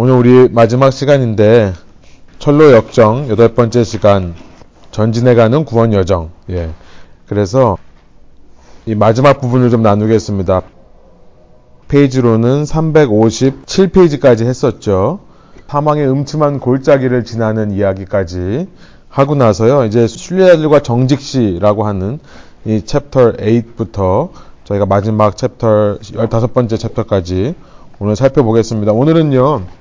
오늘 우리 마지막 시간인데 천로역정 여덟 번째 시간 전진해 가는 구원 여정. 예. 그래서 이 마지막 부분을 좀 나누겠습니다. 페이지로는 357페이지까지 했었죠. 사망의 음침한 골짜기를 지나는 이야기까지 하고 나서요. 이제 순례자들과 정직 씨라고 하는 이 챕터 8부터 저희가 마지막 챕터 15번째 챕터까지 오늘 살펴보겠습니다. 오늘은요.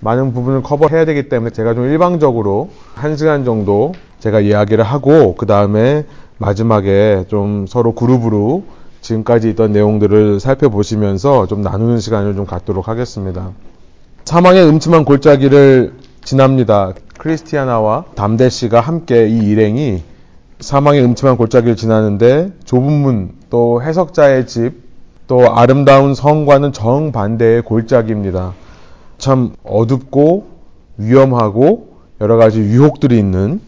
많은 부분을 커버해야 되기 때문에 제가 좀 일방적으로 1시간 정도 제가 이야기를 하고 그 다음에 마지막에 좀 서로 그룹으로 지금까지 있던 내용들을 살펴보시면서 좀 나누는 시간을 좀 갖도록 하겠습니다. 사망의 음침한 골짜기를 지납니다. 크리스티아나와 담대 씨가 함께 이 일행이 사망의 음침한 골짜기를 지나는데 좁은 문, 또 해석자의 집, 또 아름다운 성과는 정반대의 골짜기입니다. 참 어둡고 위험하고 여러 가지 유혹들이 있는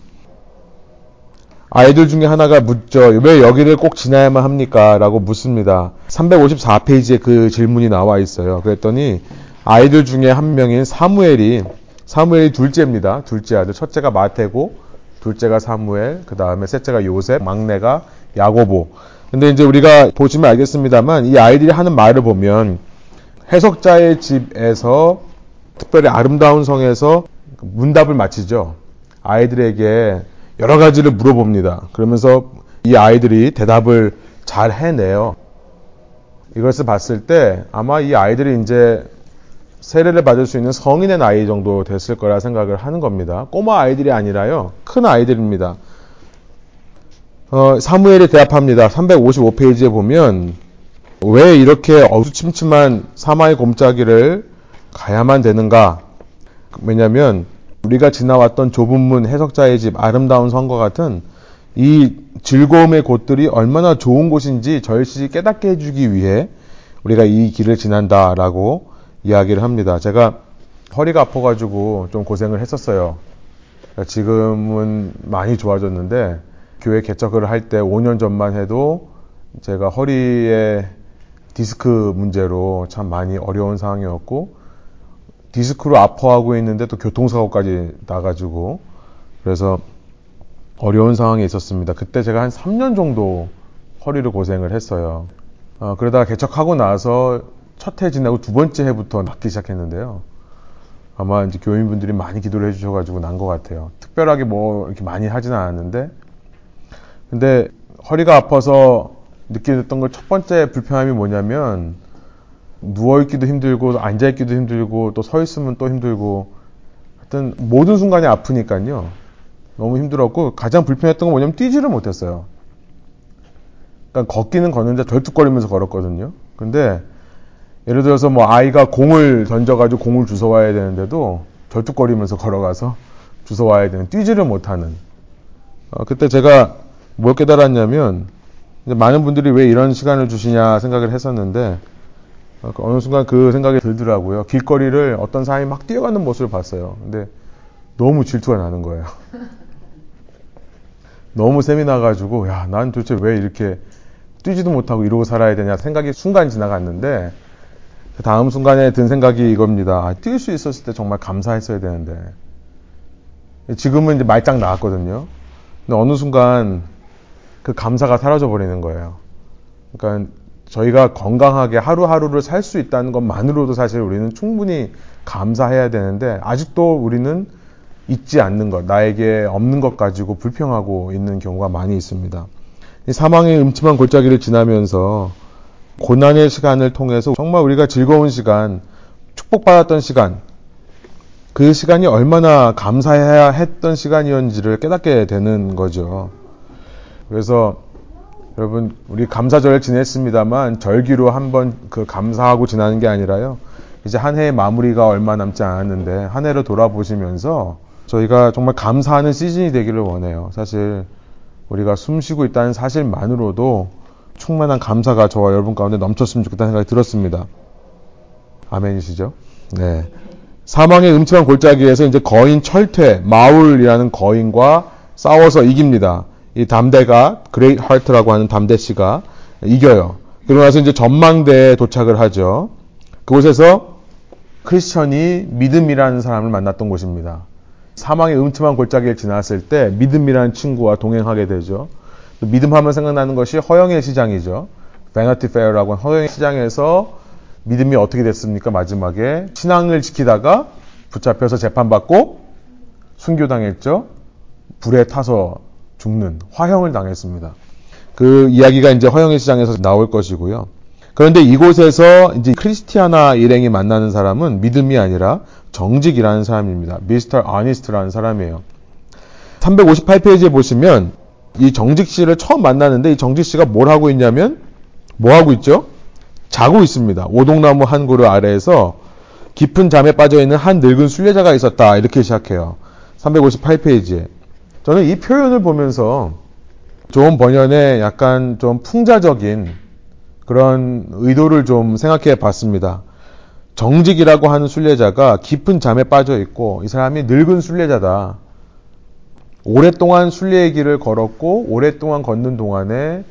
아이들 중에 하나가 묻죠. 왜 여기를 꼭 지나야만 합니까? 라고 묻습니다. 354페이지에 그 질문이 나와 있어요. 그랬더니 아이들 중에 한 명인 사무엘이 사무엘이 둘째입니다. 둘째 아들. 첫째가 마태고 둘째가 사무엘, 그 다음에 셋째가 요셉, 막내가 야고보. 근데 이제 우리가 보시면 알겠습니다만 이 아이들이 하는 말을 보면 해석자의 집에서 특별히 아름다운 성에서 문답을 마치죠. 아이들에게 여러 가지를 물어봅니다. 그러면서 이 아이들이 대답을 잘 해내요. 이것을 봤을 때 아마 이 아이들이 이제 세례를 받을 수 있는 성인의 나이 정도 됐을 거라 생각을 하는 겁니다. 꼬마 아이들이 아니라요. 큰 아이들입니다. 어, 사무엘이 대답합니다. 355페이지에 보면 왜 이렇게 어두침침한 사마의 곰짜기를 가야만 되는가? 왜냐하면 우리가 지나왔던 좁은 문 해석자의 집 아름다운 성과 같은 이 즐거움의 곳들이 얼마나 좋은 곳인지 절실히 깨닫게 해주기 위해 우리가 이 길을 지난다라고 이야기를 합니다. 제가 허리가 아파가지고 좀 고생을 했었어요. 지금은 많이 좋아졌는데 교회 개척을 할 때 5년 전만 해도 제가 허리에 디스크 문제로 참 많이 어려운 상황이었고 디스크로 아파하고 있는데 또 교통사고까지 나가지고 그래서 어려운 상황에 있었습니다. 그때 제가 한 3년 정도 허리를 고생을 했어요. 어, 그러다가 개척하고 나서 첫 해 지나고 두 번째 해부터 낫기 시작했는데요. 아마 이제 교인분들이 많이 기도를 해주셔가지고 난 것 같아요. 특별하게 뭐 이렇게 많이 하지는 않았는데, 근데 허리가 아파서 느끼셨던 걸 첫 번째 불편함이 뭐냐면 누워있기도 힘들고 앉아있기도 힘들고 또 서 있으면 또 힘들고 하여튼 모든 순간이 아프니까요. 너무 힘들었고 가장 불편했던 건 뭐냐면 뛰지를 못했어요. 그러니까 걷기는 걷는데 덜뚝거리면서 걸었거든요. 근데 예를 들어서 뭐 아이가 공을 던져가지고 공을 주워와야 되는데도 덜뚝거리면서 걸어가서 주워와야 되는 뛰지를 못하는 어, 그때 제가 뭘 깨달았냐면 많은 분들이 왜 이런 시간을 주시냐 생각을 했었는데 어, 그 어느 순간 그 생각이 들더라고요. 길거리를 어떤 사람이 막 뛰어가는 모습을 봤어요. 근데 너무 질투가 나는 거예요. 너무 셈이 나가지고, 야, 난 도대체 왜 이렇게 뛰지도 못하고 이러고 살아야 되냐 생각이 순간 지나갔는데, 그 다음 순간에 든 생각이 이겁니다. 아, 뛸수 있었을 때 정말 감사했어야 되는데. 지금은 이제 말짱 나왔거든요. 근데 어느 순간 그 감사가 사라져 버리는 거예요. 그러니까 저희가 건강하게 하루하루를 살 수 있다는 것만으로도 사실 우리는 충분히 감사해야 되는데 아직도 우리는 잊지 않는 것, 나에게 없는 것 가지고 불평하고 있는 경우가 많이 있습니다. 사망의 음침한 골짜기를 지나면서 고난의 시간을 통해서 정말 우리가 즐거운 시간, 축복받았던 시간, 그 시간이 얼마나 감사해야 했던 시간이었는지를 깨닫게 되는 거죠. 그래서 여러분 우리 감사절 지냈습니다만 절기로 한번 그 감사하고 지나는 게 아니라요. 이제 한 해의 마무리가 얼마 남지 않았는데 한 해를 돌아보시면서 저희가 정말 감사하는 시즌이 되기를 원해요. 사실 우리가 숨 쉬고 있다는 사실만으로도 충만한 감사가 저와 여러분 가운데 넘쳤으면 좋겠다는 생각이 들었습니다. 아멘이시죠? 네. 사망의 음침한 골짜기에서 이제 거인 철퇴, Maul이라는 거인과 싸워서 이깁니다. 이 담대가 Great Heart라고 하는 담대 씨가 이겨요. 그러고 나서 이제 전망대에 도착을 하죠. 그곳에서 크리스천이 믿음이라는 사람을 만났던 곳입니다. 사망의 음침한 골짜기를 지났을 때 믿음이라는 친구와 동행하게 되죠. 믿음 하면 생각나는 것이 허영의 시장이죠. 베너티 페어라고 하는 허영의 시장에서 믿음이 어떻게 됐습니까? 마지막에 신앙을 지키다가 붙잡혀서 재판받고 순교당했죠. 불에 타서 죽는 화형을 당했습니다. 그 이야기가 이제 허영의 시장에서 나올 것이고요. 그런데 이곳에서 이제 크리스티아나 일행이 만나는 사람은 믿음이 아니라 정직이라는 사람입니다. 미스터 아니스트라는 사람이에요. 358페이지에 보시면 이 정직 씨를 처음 만나는데 이 정직 씨가 뭘 하고 있냐면 뭐 하고 있죠? 자고 있습니다. 오동나무 한 그루 아래에서 깊은 잠에 빠져 있는 한 늙은 순례자가 있었다. 이렇게 시작해요. 358페이지에. 저는 이 표현을 보면서 좋은 번연의 약간 좀 풍자적인 그런 의도를 좀 생각해 봤습니다. 정직이라고 하는 순례자가 깊은 잠에 빠져 있고 이 사람이 늙은 순례자다. 오랫동안 순례의 길을 걸었고 오랫동안 걷는 동안에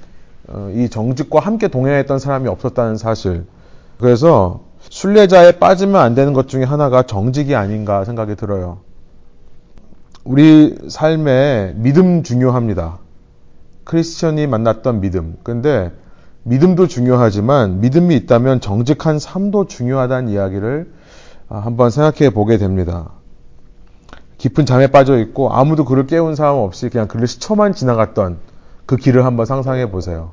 어, 이 정직과 함께 동행했던 사람이 없었다는 사실. 그래서 순례자에 빠지면 안 되는 것 중에 하나가 정직이 아닌가 생각이 들어요. 우리 삶에 믿음 중요합니다. 크리스천이 만났던 믿음. 근데 믿음도 중요하지만 믿음이 있다면 정직한 삶도 중요하다는 이야기를 아, 한번 생각해 보게 됩니다. 깊은 잠에 빠져 있고 아무도 그를 깨운 사람 없이 그냥 그를 스쳐만 지나갔던 그 길을 한번 상상해 보세요.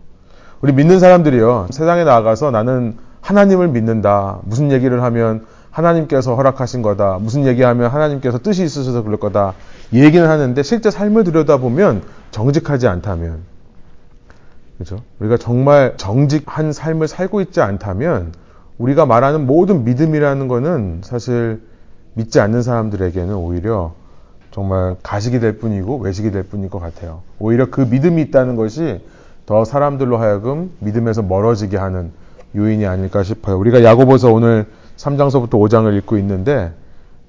우리 믿는 사람들이요. 세상에 나가서 나는 하나님을 믿는다. 무슨 얘기를 하면 하나님께서 허락하신 거다. 무슨 얘기하면 하나님께서 뜻이 있으셔서 그럴 거다. 얘기는 하는데 실제 삶을 들여다보면 정직하지 않다면 그죠? 우리가 정말 정직한 삶을 살고 있지 않다면 우리가 말하는 모든 믿음이라는 거는 사실 믿지 않는 사람들에게는 오히려 정말 가식이 될 뿐이고 외식이 될 뿐일 것 같아요. 오히려 그 믿음이 있다는 것이 더 사람들로 하여금 믿음에서 멀어지게 하는 요인이 아닐까 싶어요. 우리가 야고보서 오늘 3장서부터 5장을 읽고 있는데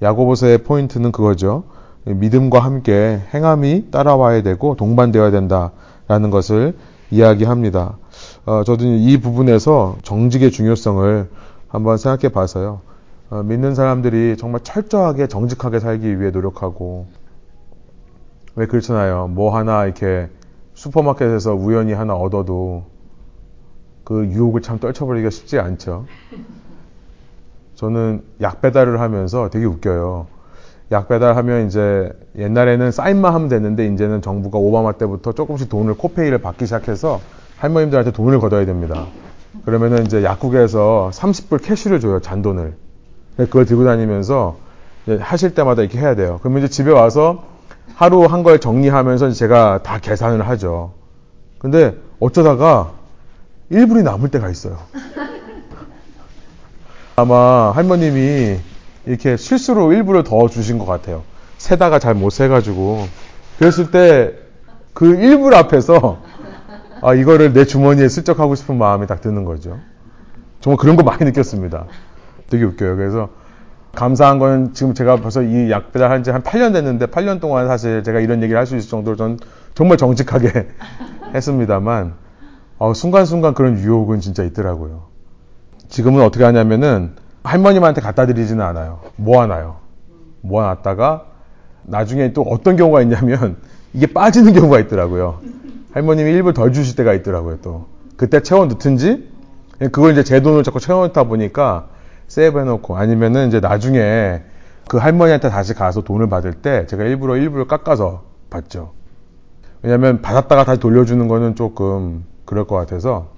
야고보서의 포인트는 그거죠. 믿음과 함께 행함이 따라와야 되고 동반되어야 된다라는 것을 이야기합니다. 어, 저도 이 부분에서 정직의 중요성을 한번 생각해 봐서요. 어, 믿는 사람들이 정말 철저하게 정직하게 살기 위해 노력하고 왜 그렇잖아요. 뭐 하나 이렇게 슈퍼마켓에서 우연히 하나 얻어도 그 유혹을 참 떨쳐버리기가 쉽지 않죠. 저는 약 배달을 하면서 되게 웃겨요. 약 배달하면 이제 옛날에는 사인만 하면 됐는데 이제는 정부가 오바마 때부터 조금씩 돈을 코페이를 받기 시작해서 할머님들한테 돈을 걷어야 됩니다. 그러면은 이제 약국에서 30불 캐시를 줘요 잔돈을. 그걸 들고 다니면서 하실 때마다 이렇게 해야 돼요. 그러면 이제 집에 와서 하루 한 걸 정리하면서 제가 다 계산을 하죠. 근데 어쩌다가 1불이 남을 때가 있어요. 아마 할머님이 이렇게 실수로 1불을 더 주신 것 같아요. 세다가 잘 못 세가지고. 그랬을 때그 1불 앞에서 아, 이거를 내 주머니에 슬쩍 하고 싶은 마음이 딱 드는 거죠. 정말 그런 거 많이 느꼈습니다. 되게 웃겨요. 그래서 감사한 건 지금 제가 벌써 이 약 배달 한 지 한 8년 됐는데 8년 동안 사실 제가 이런 얘기를 할 수 있을 정도로 전 정말 정직하게 했습니다만 어, 순간순간 그런 유혹은 진짜 있더라고요. 지금은 어떻게 하냐면은 할머님한테 갖다 드리지는 않아요. 모아놔요. 모아놨다가 나중에 또 어떤 경우가 있냐면 이게 빠지는 경우가 있더라고요. 할머님이 일부 덜 주실 때가 있더라고요. 또 그때 채워 넣든지 그걸 이제 제 돈을 자꾸 채워 넣다 보니까 세이브 해놓고 아니면은 이제 나중에 그 할머니한테 다시 가서 돈을 받을 때 제가 일부러 일부러 깎아서 받죠. 왜냐면 받았다가 다시 돌려주는 거는 조금 그럴 것 같아서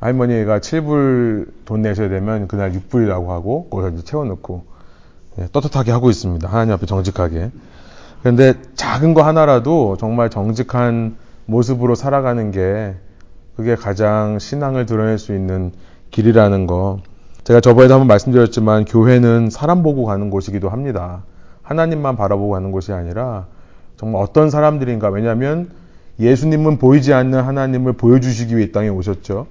할머니가 7불 돈 내셔야 되면 그날 6불이라고 하고 거기서 이제 채워넣고 네, 떳떳하게 하고 있습니다. 하나님 앞에 정직하게. 그런데 작은 거 하나라도 정말 정직한 모습으로 살아가는 게 그게 가장 신앙을 드러낼 수 있는 길이라는 거. 제가 저번에도 한번 말씀드렸지만 교회는 사람 보고 가는 곳이기도 합니다. 하나님만 바라보고 가는 곳이 아니라 정말 어떤 사람들인가. 왜냐하면 예수님은 보이지 않는 하나님을 보여주시기 위해 이 땅에 오셨죠.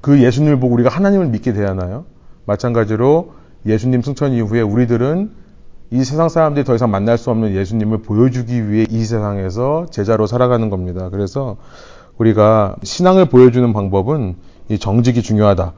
그 예수님을 보고 우리가 하나님을 믿게 되잖아요. 마찬가지로 예수님 승천 이후에 우리들은 이 세상 사람들이 더 이상 만날 수 없는 예수님을 보여주기 위해 이 세상에서 제자로 살아가는 겁니다. 그래서 우리가 신앙을 보여주는 방법은 이 정직이 중요하다.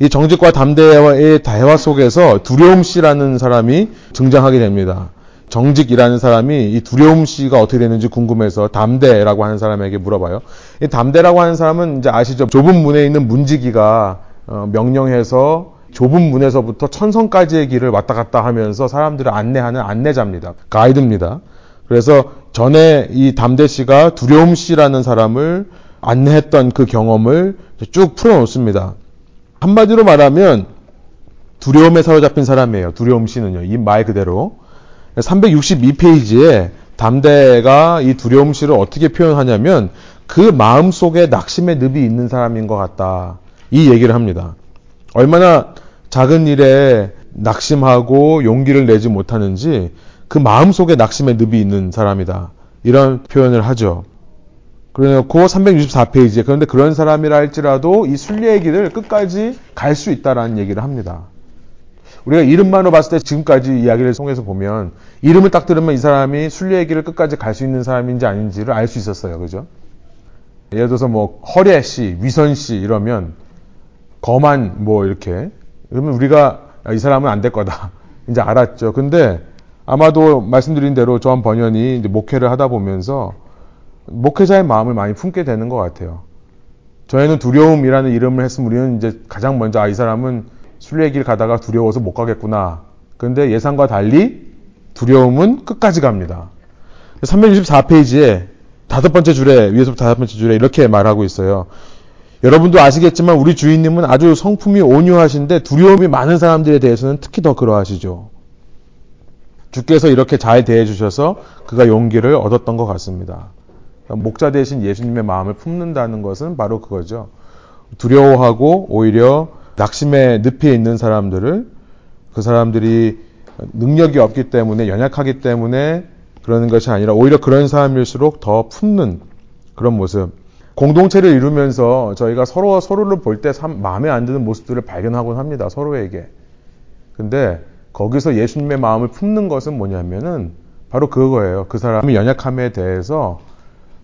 이 정직과 담대의 대화 속에서 두려움 씨라는 사람이 등장하게 됩니다. 정직이라는 사람이 이 두려움 씨가 어떻게 되는지 궁금해서 담대라고 하는 사람에게 물어봐요. 이 담대라고 하는 사람은 이제 아시죠? 좁은 문에 있는 문지기가 어, 명령해서 좁은 문에서부터 천성까지의 길을 왔다 갔다 하면서 사람들을 안내하는 안내자입니다. 가이드입니다. 그래서 전에 이 담대 씨가 두려움 씨라는 사람을 안내했던 그 경험을 쭉 풀어놓습니다. 한마디로 말하면 두려움에 사로잡힌 사람이에요. 두려움 씨는요. 이 말 그대로. 362페이지에 담대가 이 두려움 씨를 어떻게 표현하냐면 그 마음 속에 낙심의 늪이 있는 사람인 것 같다. 이 얘기를 합니다. 얼마나 작은 일에 낙심하고 용기를 내지 못하는지 그 마음 속에 낙심의 늪이 있는 사람이다. 이런 표현을 하죠. 그래놓고 364페이지에 그런데 그런 사람이라 할지라도 이 순례의 길을 끝까지 갈 수 있다라는 얘기를 합니다. 우리가 이름만으로 봤을 때 지금까지 이야기를 통해서 보면 이름을 딱 들으면 이 사람이 순례의 길을 끝까지 갈 수 있는 사람인지 아닌지를 알 수 있었어요. 그죠? 예를 들어서 뭐 허례 씨, 위선 씨 이러면 거만 뭐 이렇게 그러면 우리가 이 사람은 안 될 거다. 이제 알았죠. 근데 아마도 말씀드린 대로 조한 번연이 목회를 하다 보면서 목회자의 마음을 많이 품게 되는 것 같아요. 저희는 두려움이라는 이름을 했으면 우리는 이제 가장 먼저 아, 이 사람은 순례의 길 가다가 두려워서 못 가겠구나. 그런데 예상과 달리 두려움은 끝까지 갑니다. 364페이지에 다섯 번째 줄에, 위에서부터 다섯 번째 줄에 이렇게 말하고 있어요. 여러분도 아시겠지만 우리 주인님은 아주 성품이 온유하신데 두려움이 많은 사람들에 대해서는 특히 더 그러하시죠. 주께서 이렇게 잘 대해주셔서 그가 용기를 얻었던 것 같습니다. 목자 대신 예수님의 마음을 품는다는 것은 바로 그거죠. 두려워하고 오히려 낙심의 늪에 있는 사람들을 그 사람들이 능력이 없기 때문에 연약하기 때문에 그러는 것이 아니라 오히려 그런 사람일수록 더 품는 그런 모습. 공동체를 이루면서 저희가 서로 서로를 볼 때 마음에 안 드는 모습들을 발견하곤 합니다. 서로에게. 근데 거기서 예수님의 마음을 품는 것은 뭐냐면은 바로 그거예요. 그 사람의 연약함에 대해서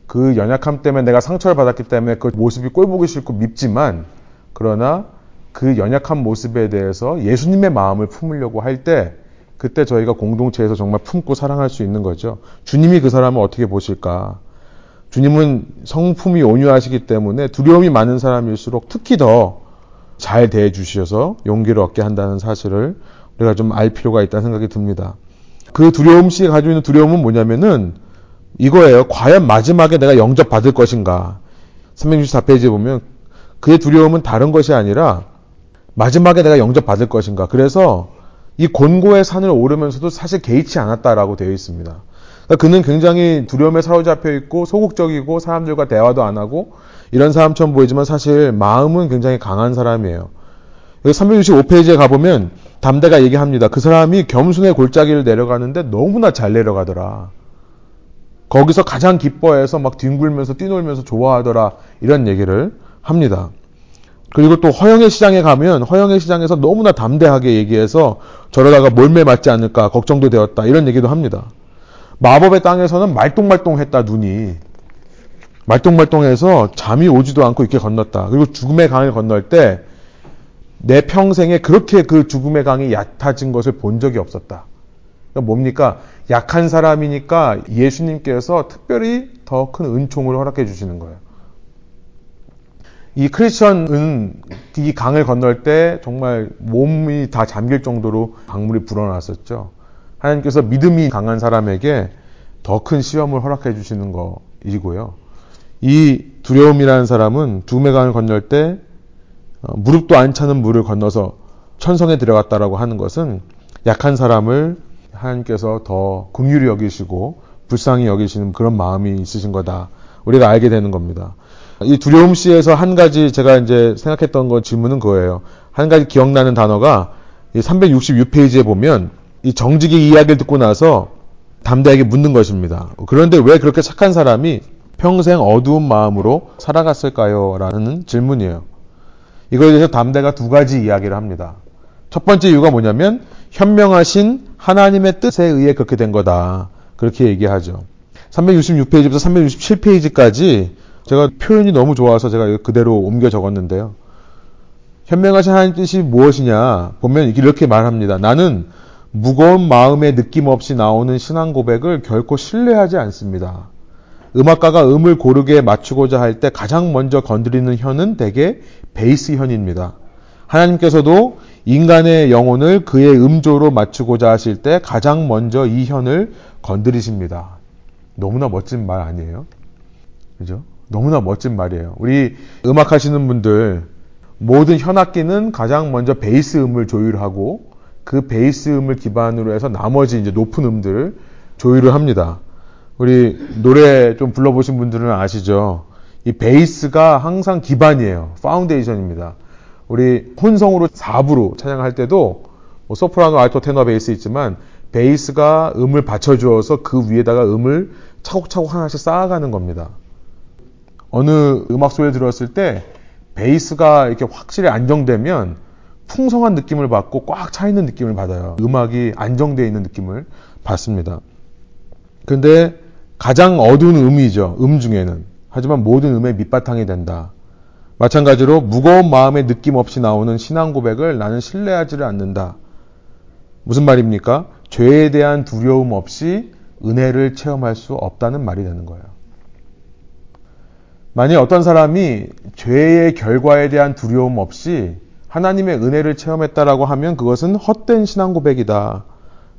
그 연약함 때문에 내가 상처를 받았기 때문에 그 모습이 꼴보기 싫고 밉지만 그러나 그 연약한 모습에 대해서 예수님의 마음을 품으려고 할 때 그때 저희가 공동체에서 정말 품고 사랑할 수 있는 거죠. 주님이 그 사람을 어떻게 보실까? 주님은 성품이 온유하시기 때문에 두려움이 많은 사람일수록 특히 더 잘 대해 주셔서 용기를 얻게 한다는 사실을 우리가 좀 알 필요가 있다는 생각이 듭니다. 그 두려움 씨 가지고 있는 두려움은 뭐냐면은 이거예요. 과연 마지막에 내가 영접 받을 것인가? 364페이지에 보면 그의 두려움은 다른 것이 아니라 마지막에 내가 영접 받을 것인가. 그래서 이 곤고의 산을 오르면서도 사실 개의치 않았다라고 되어 있습니다. 그러니까 그는 굉장히 두려움에 사로잡혀 있고 소극적이고 사람들과 대화도 안 하고 이런 사람처럼 보이지만 사실 마음은 굉장히 강한 사람이에요. 365페이지에 가보면 담대가 얘기합니다. 그 사람이 겸손의 골짜기를 내려가는데 너무나 잘 내려가더라. 거기서 가장 기뻐해서 막 뒹굴면서 뛰놀면서 좋아하더라. 이런 얘기를 합니다. 그리고 또 허영의 시장에 가면 허영의 시장에서 너무나 담대하게 얘기해서 저러다가 몰매 맞지 않을까 걱정도 되었다. 이런 얘기도 합니다. 마법의 땅에서는 말똥말똥했다 눈이 말똥말똥해서 잠이 오지도 않고 이렇게 건넜다. 그리고 죽음의 강을 건널 때 내 평생에 그렇게 그 죽음의 강이 얕아진 것을 본 적이 없었다. 그러니까 뭡니까? 약한 사람이니까 예수님께서 특별히 더 큰 은총을 허락해 주시는 거예요. 이 크리스천은 이 강을 건널 때 정말 몸이 다 잠길 정도로 강물이 불어났었죠. 하나님께서 믿음이 강한 사람에게 더 큰 시험을 허락해 주시는 것이고요. 이 두려움이라는 사람은 두메 강을 건널 때 어, 무릎도 안 차는 물을 건너서 천성에 들어갔다라고 하는 것은 약한 사람을 하나님께서 더 긍휼히 여기시고 불쌍히 여기시는 그런 마음이 있으신 거다. 우리가 알게 되는 겁니다. 이 두려움 씨에서 한 가지 제가 이제 생각했던 거 질문은 그거예요. 한 가지 기억나는 단어가 이 366페이지에 보면 이 정직의 이야기를 듣고 나서 담대하게 묻는 것입니다. 그런데 왜 그렇게 착한 사람이 평생 어두운 마음으로 살아갔을까요? 라는 질문이에요. 이거에 대해서 담대가 두 가지 이야기를 합니다. 첫 번째 이유가 뭐냐면 현명하신 하나님의 뜻에 의해 그렇게 된 거다. 그렇게 얘기하죠. 366페이지부터 367페이지까지 제가 표현이 너무 좋아서 제가 그대로 옮겨 적었는데요. 현명하신 하나님 뜻이 무엇이냐 보면 이렇게 말합니다. 나는 무거운 마음의 느낌 없이 나오는 신앙 고백을 결코 신뢰하지 않습니다. 음악가가 음을 고르게 맞추고자 할 때 가장 먼저 건드리는 현은 대개 베이스 현입니다. 하나님께서도 인간의 영혼을 그의 음조로 맞추고자 하실 때 가장 먼저 이 현을 건드리십니다. 너무나 멋진 말 아니에요? 그죠? 너무나 멋진 말이에요. 우리 음악 하시는 분들 모든 현악기는 가장 먼저 베이스 음을 조율하고 그 베이스 음을 기반으로 해서 나머지 이제 높은 음들을 조율을 합니다. 우리 노래 좀 불러보신 분들은 아시죠? 이 베이스가 항상 기반이에요. foundation입니다. 우리 혼성으로 4부로 찬양할 때도 뭐 소프라노, 알토, 테너, 베이스 있지만 베이스가 음을 받쳐주어서 그 위에다가 음을 차곡차곡 하나씩 쌓아가는 겁니다. 어느 음악 소리를 들었을 때 베이스가 이렇게 확실히 안정되면 풍성한 느낌을 받고 꽉 차 있는 느낌을 받아요. 음악이 안정되어 있는 느낌을 받습니다. 근데 가장 어두운 음이죠. 음 중에는. 하지만 모든 음의 밑바탕이 된다. 마찬가지로 무거운 마음의 느낌 없이 나오는 신앙 고백을 나는 신뢰하지를 않는다. 무슨 말입니까? 죄에 대한 두려움 없이 은혜를 체험할 수 없다는 말이 되는 거예요. 만약 어떤 사람이 죄의 결과에 대한 두려움 없이 하나님의 은혜를 체험했다라고 하면 그것은 헛된 신앙 고백이다.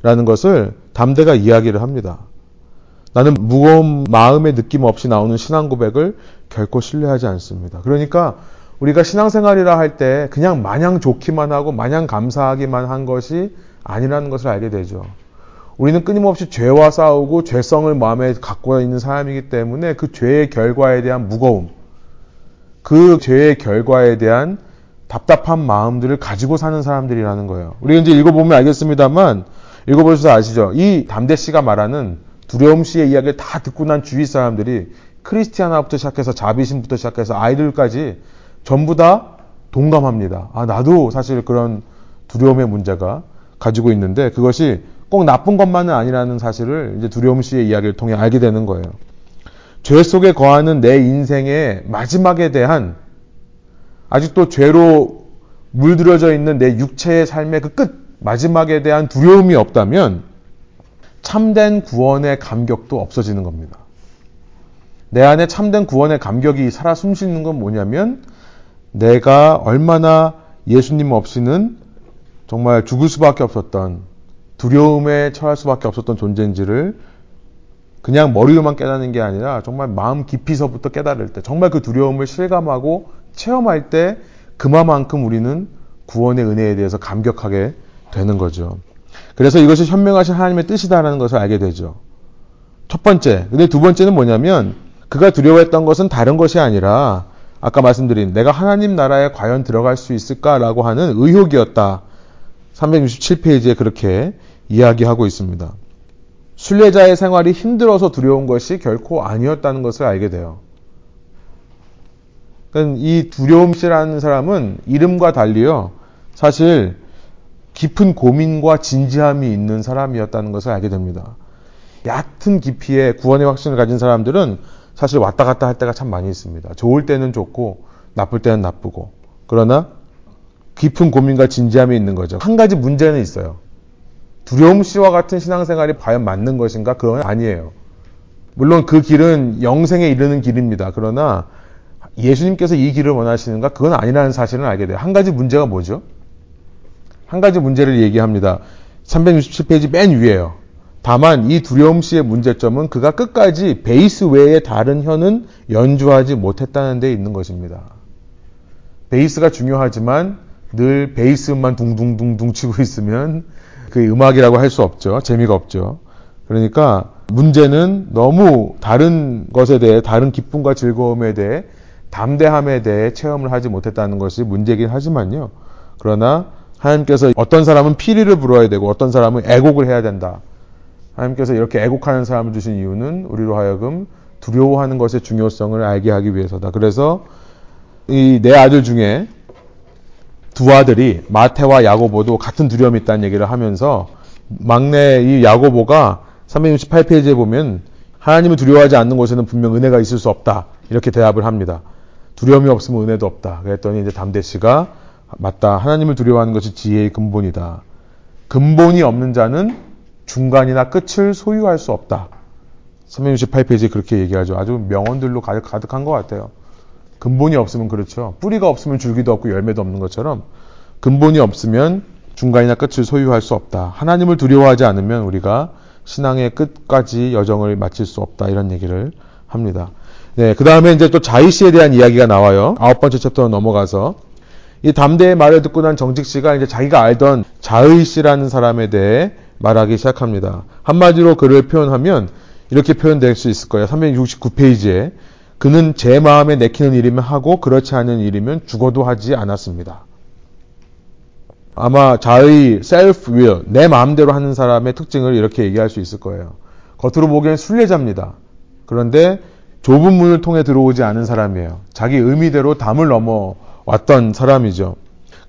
라는 것을 담대가 이야기를 합니다. 나는 무거운 마음의 느낌 없이 나오는 신앙 고백을 결코 신뢰하지 않습니다. 그러니까 우리가 신앙생활이라 할 때 그냥 마냥 좋기만 하고 마냥 감사하기만 한 것이 아니라는 것을 알게 되죠. 우리는 끊임없이 죄와 싸우고 죄성을 마음에 갖고 있는 사람이기 때문에 그 죄의 결과에 대한 무거움, 그 죄의 결과에 대한 답답한 마음들을 가지고 사는 사람들이라는 거예요. 우리가 이제 읽어보면 알겠습니다만, 읽어보셔서 아시죠? 이 담대 씨가 말하는 두려움 씨의 이야기를 다 듣고 난 주위 사람들이 크리스티아나부터 시작해서 자비신부터 시작해서 아이들까지 전부 다 동감합니다. 아, 나도 사실 그런 두려움의 문제가 가지고 있는데 그것이 꼭 나쁜 것만은 아니라는 사실을 이제 두려움 씨의 이야기를 통해 알게 되는 거예요. 죄 속에 거하는 내 인생의 마지막에 대한 아직도 죄로 물들어져 있는 내 육체의 삶의 그 끝, 마지막에 대한 두려움이 없다면 참된 구원의 감격도 없어지는 겁니다. 내 안에 참된 구원의 감격이 살아 숨쉬는 건 뭐냐면 내가 얼마나 예수님 없이는 정말 죽을 수밖에 없었던 두려움에 처할 수밖에 없었던 존재인지를 그냥 머리로만 깨닫는 게 아니라 정말 마음 깊이서부터 깨달을 때 정말 그 두려움을 실감하고 체험할 때 그만큼 우리는 구원의 은혜에 대해서 감격하게 되는 거죠. 그래서 이것이 현명하신 하나님의 뜻이다라는 것을 알게 되죠. 첫 번째. 근데 두 번째는 뭐냐면 그가 두려워했던 것은 다른 것이 아니라 아까 말씀드린 내가 하나님 나라에 과연 들어갈 수 있을까라고 하는 의혹이었다. 367페이지에 그렇게 이야기하고 있습니다. 순례자의 생활이 힘들어서 두려운 것이 결코 아니었다는 것을 알게 돼요. 그러니까 이 두려움씨라는 사람은 이름과 달리요. 사실 깊은 고민과 진지함이 있는 사람이었다는 것을 알게 됩니다. 얕은 깊이의 구원의 확신을 가진 사람들은 사실 왔다 갔다 할 때가 참 많이 있습니다. 좋을 때는 좋고 나쁠 때는 나쁘고. 그러나 깊은 고민과 진지함이 있는 거죠. 한 가지 문제는 있어요. 두려움 씨와 같은 신앙생활이 과연 맞는 것인가? 그건 아니에요. 물론 그 길은 영생에 이르는 길입니다. 그러나 예수님께서 이 길을 원하시는가? 그건 아니라는 사실은 알게 돼요. 한 가지 문제가 뭐죠? 한 가지 문제를 얘기합니다. 367페이지 맨 위에요. 다만 이 두려움 씨의 문제점은 그가 끝까지 베이스 외에 다른 현은 연주하지 못했다는 데 있는 것입니다. 베이스가 중요하지만 늘 베이스만 둥둥둥둥 치고 있으면 그 음악이라고 할 수 없죠. 재미가 없죠. 그러니까 문제는 너무 다른 것에 대해 다른 기쁨과 즐거움에 대해 담대함에 대해 체험을 하지 못했다는 것이 문제긴 하지만요. 그러나 하나님께서 어떤 사람은 피리를 불어야 되고 어떤 사람은 애곡을 해야 된다. 하나님께서 이렇게 애곡하는 사람을 주신 이유는 우리로 하여금 두려워하는 것의 중요성을 알게 하기 위해서다. 그래서 이 내 아들 중에 두 아들이 마태와 야고보도 같은 두려움이 있다는 얘기를 하면서 막내 이 야고보가 368페이지에 보면 하나님을 두려워하지 않는 곳에는 분명 은혜가 있을 수 없다. 이렇게 대답을 합니다. 두려움이 없으면 은혜도 없다. 그랬더니 이제 담대 씨가 맞다. 하나님을 두려워하는 것이 지혜의 근본이다. 근본이 없는 자는 중간이나 끝을 소유할 수 없다. 368페이지에 그렇게 얘기하죠. 아주 명언들로 가득, 가득한 것 같아요. 근본이 없으면 그렇죠. 뿌리가 없으면 줄기도 없고 열매도 없는 것처럼 근본이 없으면 중간이나 끝을 소유할 수 없다. 하나님을 두려워하지 않으면 우리가 신앙의 끝까지 여정을 마칠 수 없다. 이런 얘기를 합니다. 네, 그 다음에 이제 또 자희 씨에 대한 이야기가 나와요. 아홉 번째 챕터 넘어가서 이 담대의 말을 듣고 난 정직 씨가 이제 자기가 알던 자의 씨라는 사람에 대해 말하기 시작합니다. 한마디로 그를 표현하면 이렇게 표현될 수 있을 거예요. 369페이지에 그는 제 마음에 내키는 일이면 하고 그렇지 않은 일이면 죽어도 하지 않았습니다. 아마 자의 self will, 내 마음대로 하는 사람의 특징을 이렇게 얘기할 수 있을 거예요. 겉으로 보기엔 순례자입니다. 그런데 좁은 문을 통해 들어오지 않은 사람이에요. 자기 의미대로 담을 넘어왔던 사람이죠.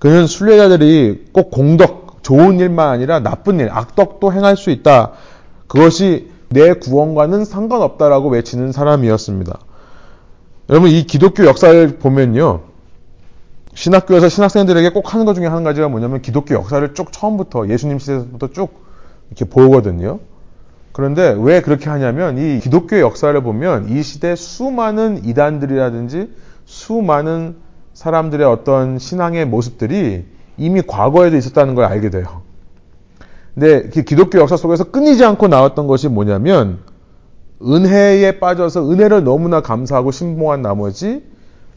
그는 순례자들이 꼭 공덕, 좋은 일만 아니라 나쁜 일, 악덕도 행할 수 있다. 그것이 내 구원과는 상관없다라고 외치는 사람이었습니다. 여러분 이 기독교 역사를 보면요. 신학교에서 신학생들에게 꼭 하는 것 중에 한 가지가 뭐냐면 기독교 역사를 쭉 처음부터 예수님 시대부터 쭉 이렇게 보거든요. 그런데 왜 그렇게 하냐면 이 기독교 역사를 보면 이 시대 수많은 이단들이라든지 수많은 사람들의 어떤 신앙의 모습들이 이미 과거에도 있었다는 걸 알게 돼요. 근데 기독교 역사 속에서 끊이지 않고 나왔던 것이 뭐냐면 은혜에 빠져서 은혜를 너무나 감사하고 신봉한 나머지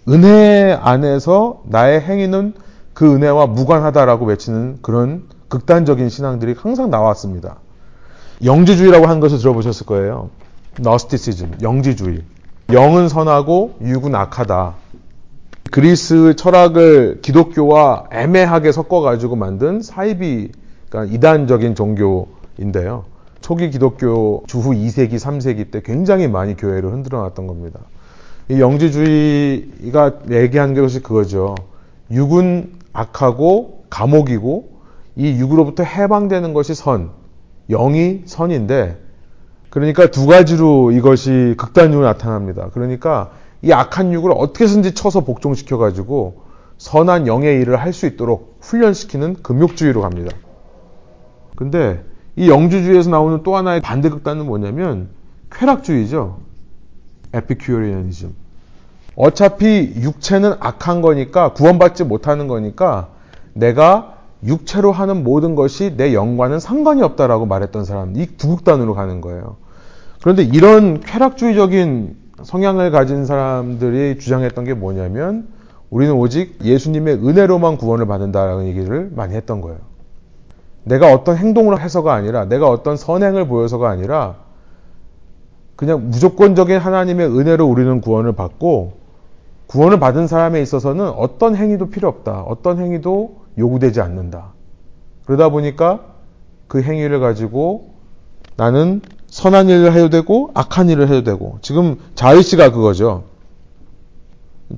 은혜 안에서 나의 행위는 그 은혜와 무관하다라고 외치는 그런 극단적인 신앙들이 항상 나왔습니다. 영지주의라고 하는 것을 들어보셨을 거예요. 너스티시즘, 영지주의. 영은 선하고 육은 악하다. 그리스 철학을 기독교와 애매하게 섞어가지고 만든 사이비, 그러니까 이단적인 종교인데요. 초기 기독교 주후 2세기, 3세기 때 굉장히 많이 교회를 흔들어 놨던 겁니다. 이 영지주의가 얘기하는 것이 그거죠. 육은 악하고 감옥이고 이 육으로부터 해방되는 것이 선, 영이 선인데 그러니까 두 가지로 이것이 극단적으로 나타납니다. 그러니까 이 악한 육을 어떻게든지 쳐서 복종시켜 가지고 선한 영의 일을 할 수 있도록 훈련시키는 금욕주의로 갑니다. 근데 이 영주주의에서 나오는 또 하나의 반대 극단은 뭐냐면 쾌락주의죠. 에피큐리언이즘. 어차피 육체는 악한 거니까 구원받지 못하는 거니까 내가 육체로 하는 모든 것이 내 영과는 상관이 없다라고 말했던 사람, 이 두 극단으로 가는 거예요. 그런데 이런 쾌락주의적인 성향을 가진 사람들이 주장했던 게 뭐냐면 우리는 오직 예수님의 은혜로만 구원을 받는다라는 얘기를 많이 했던 거예요. 내가 어떤 행동을 해서가 아니라 내가 어떤 선행을 보여서가 아니라 그냥 무조건적인 하나님의 은혜로 우리는 구원을 받고 구원을 받은 사람에 있어서는 어떤 행위도 필요 없다. 어떤 행위도 요구되지 않는다. 그러다 보니까 그 행위를 가지고 나는 선한 일을 해도 되고 악한 일을 해도 되고 지금 자의 씨가 그거죠.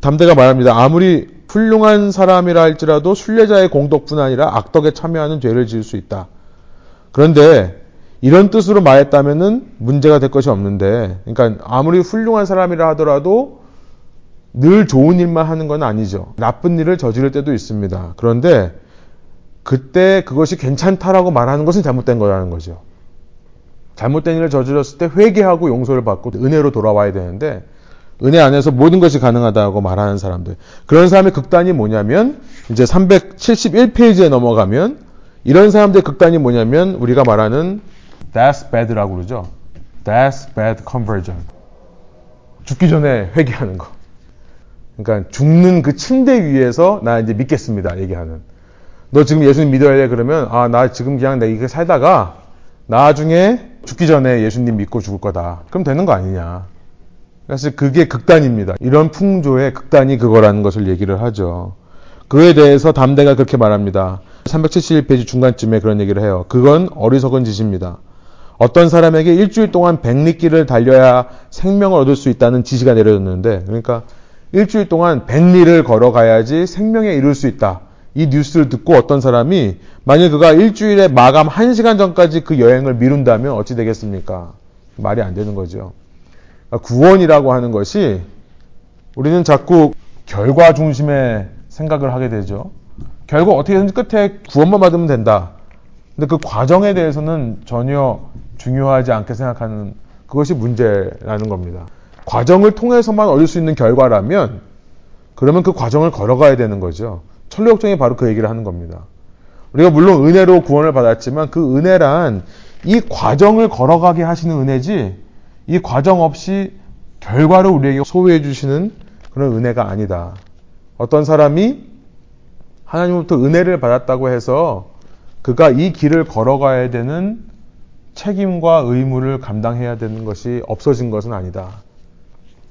담대가 말합니다. 아무리 훌륭한 사람이라 할지라도 순례자의 공덕뿐 아니라 악덕에 참여하는 죄를 지을 수 있다. 그런데 이런 뜻으로 말했다면은 문제가 될 것이 없는데, 그러니까 아무리 훌륭한 사람이라 하더라도 늘 좋은 일만 하는 건 아니죠. 나쁜 일을 저지를 때도 있습니다. 그런데 그때 그것이 괜찮다라고 말하는 것은 잘못된 거라는 거죠. 잘못된 일을 저질렀을 때 회개하고 용서를 받고 은혜로 돌아와야 되는데 은혜 안에서 모든 것이 가능하다고 말하는 사람들. 그런 사람의 극단이 뭐냐면 이제 371페이지에 넘어가면 이런 사람들의 극단이 뭐냐면 우리가 말하는 that's bad라고 그러죠. that's bad conversion. 죽기 전에 회개하는 거. 그러니까 죽는 그 침대 위에서 나 이제 믿겠습니다. 얘기하는. 너 지금 예수님 믿어야 돼 그러면 아 나 지금 그냥 내가 이렇게 살다가 나중에 죽기 전에 예수님 믿고 죽을 거다. 그럼 되는 거 아니냐. 그래서 그게 극단입니다. 이런 풍조의 극단이 그거라는 것을 얘기를 하죠. 그에 대해서 담대가 그렇게 말합니다. 371페이지 중간쯤에 그런 얘기를 해요. 그건 어리석은 짓입니다. 어떤 사람에게 일주일 동안 백리길을 달려야 생명을 얻을 수 있다는 지시가 내려졌는데, 그러니까 일주일 동안 백리를 걸어가야지 생명에 이룰 수 있다. 이 뉴스를 듣고 어떤 사람이 만약 그가 일주일에 마감 1시간 전까지 그 여행을 미룬다면 어찌 되겠습니까? 말이 안 되는 거죠. 그러니까 구원이라고 하는 것이 우리는 자꾸 결과 중심의 생각을 하게 되죠. 결국 어떻게든지 끝에 구원만 받으면 된다. 근데 그 과정에 대해서는 전혀 중요하지 않게 생각하는 그것이 문제라는 겁니다. 과정을 통해서만 얻을 수 있는 결과라면 그러면 그 과정을 걸어가야 되는 거죠. 천로역정이 바로 그 얘기를 하는 겁니다. 우리가 물론 은혜로 구원을 받았지만 그 은혜란 이 과정을 걸어가게 하시는 은혜지 이 과정 없이 결과로 우리에게 소유해 주시는 그런 은혜가 아니다. 어떤 사람이 하나님으로부터 은혜를 받았다고 해서 그가 이 길을 걸어가야 되는 책임과 의무를 감당해야 되는 것이 없어진 것은 아니다.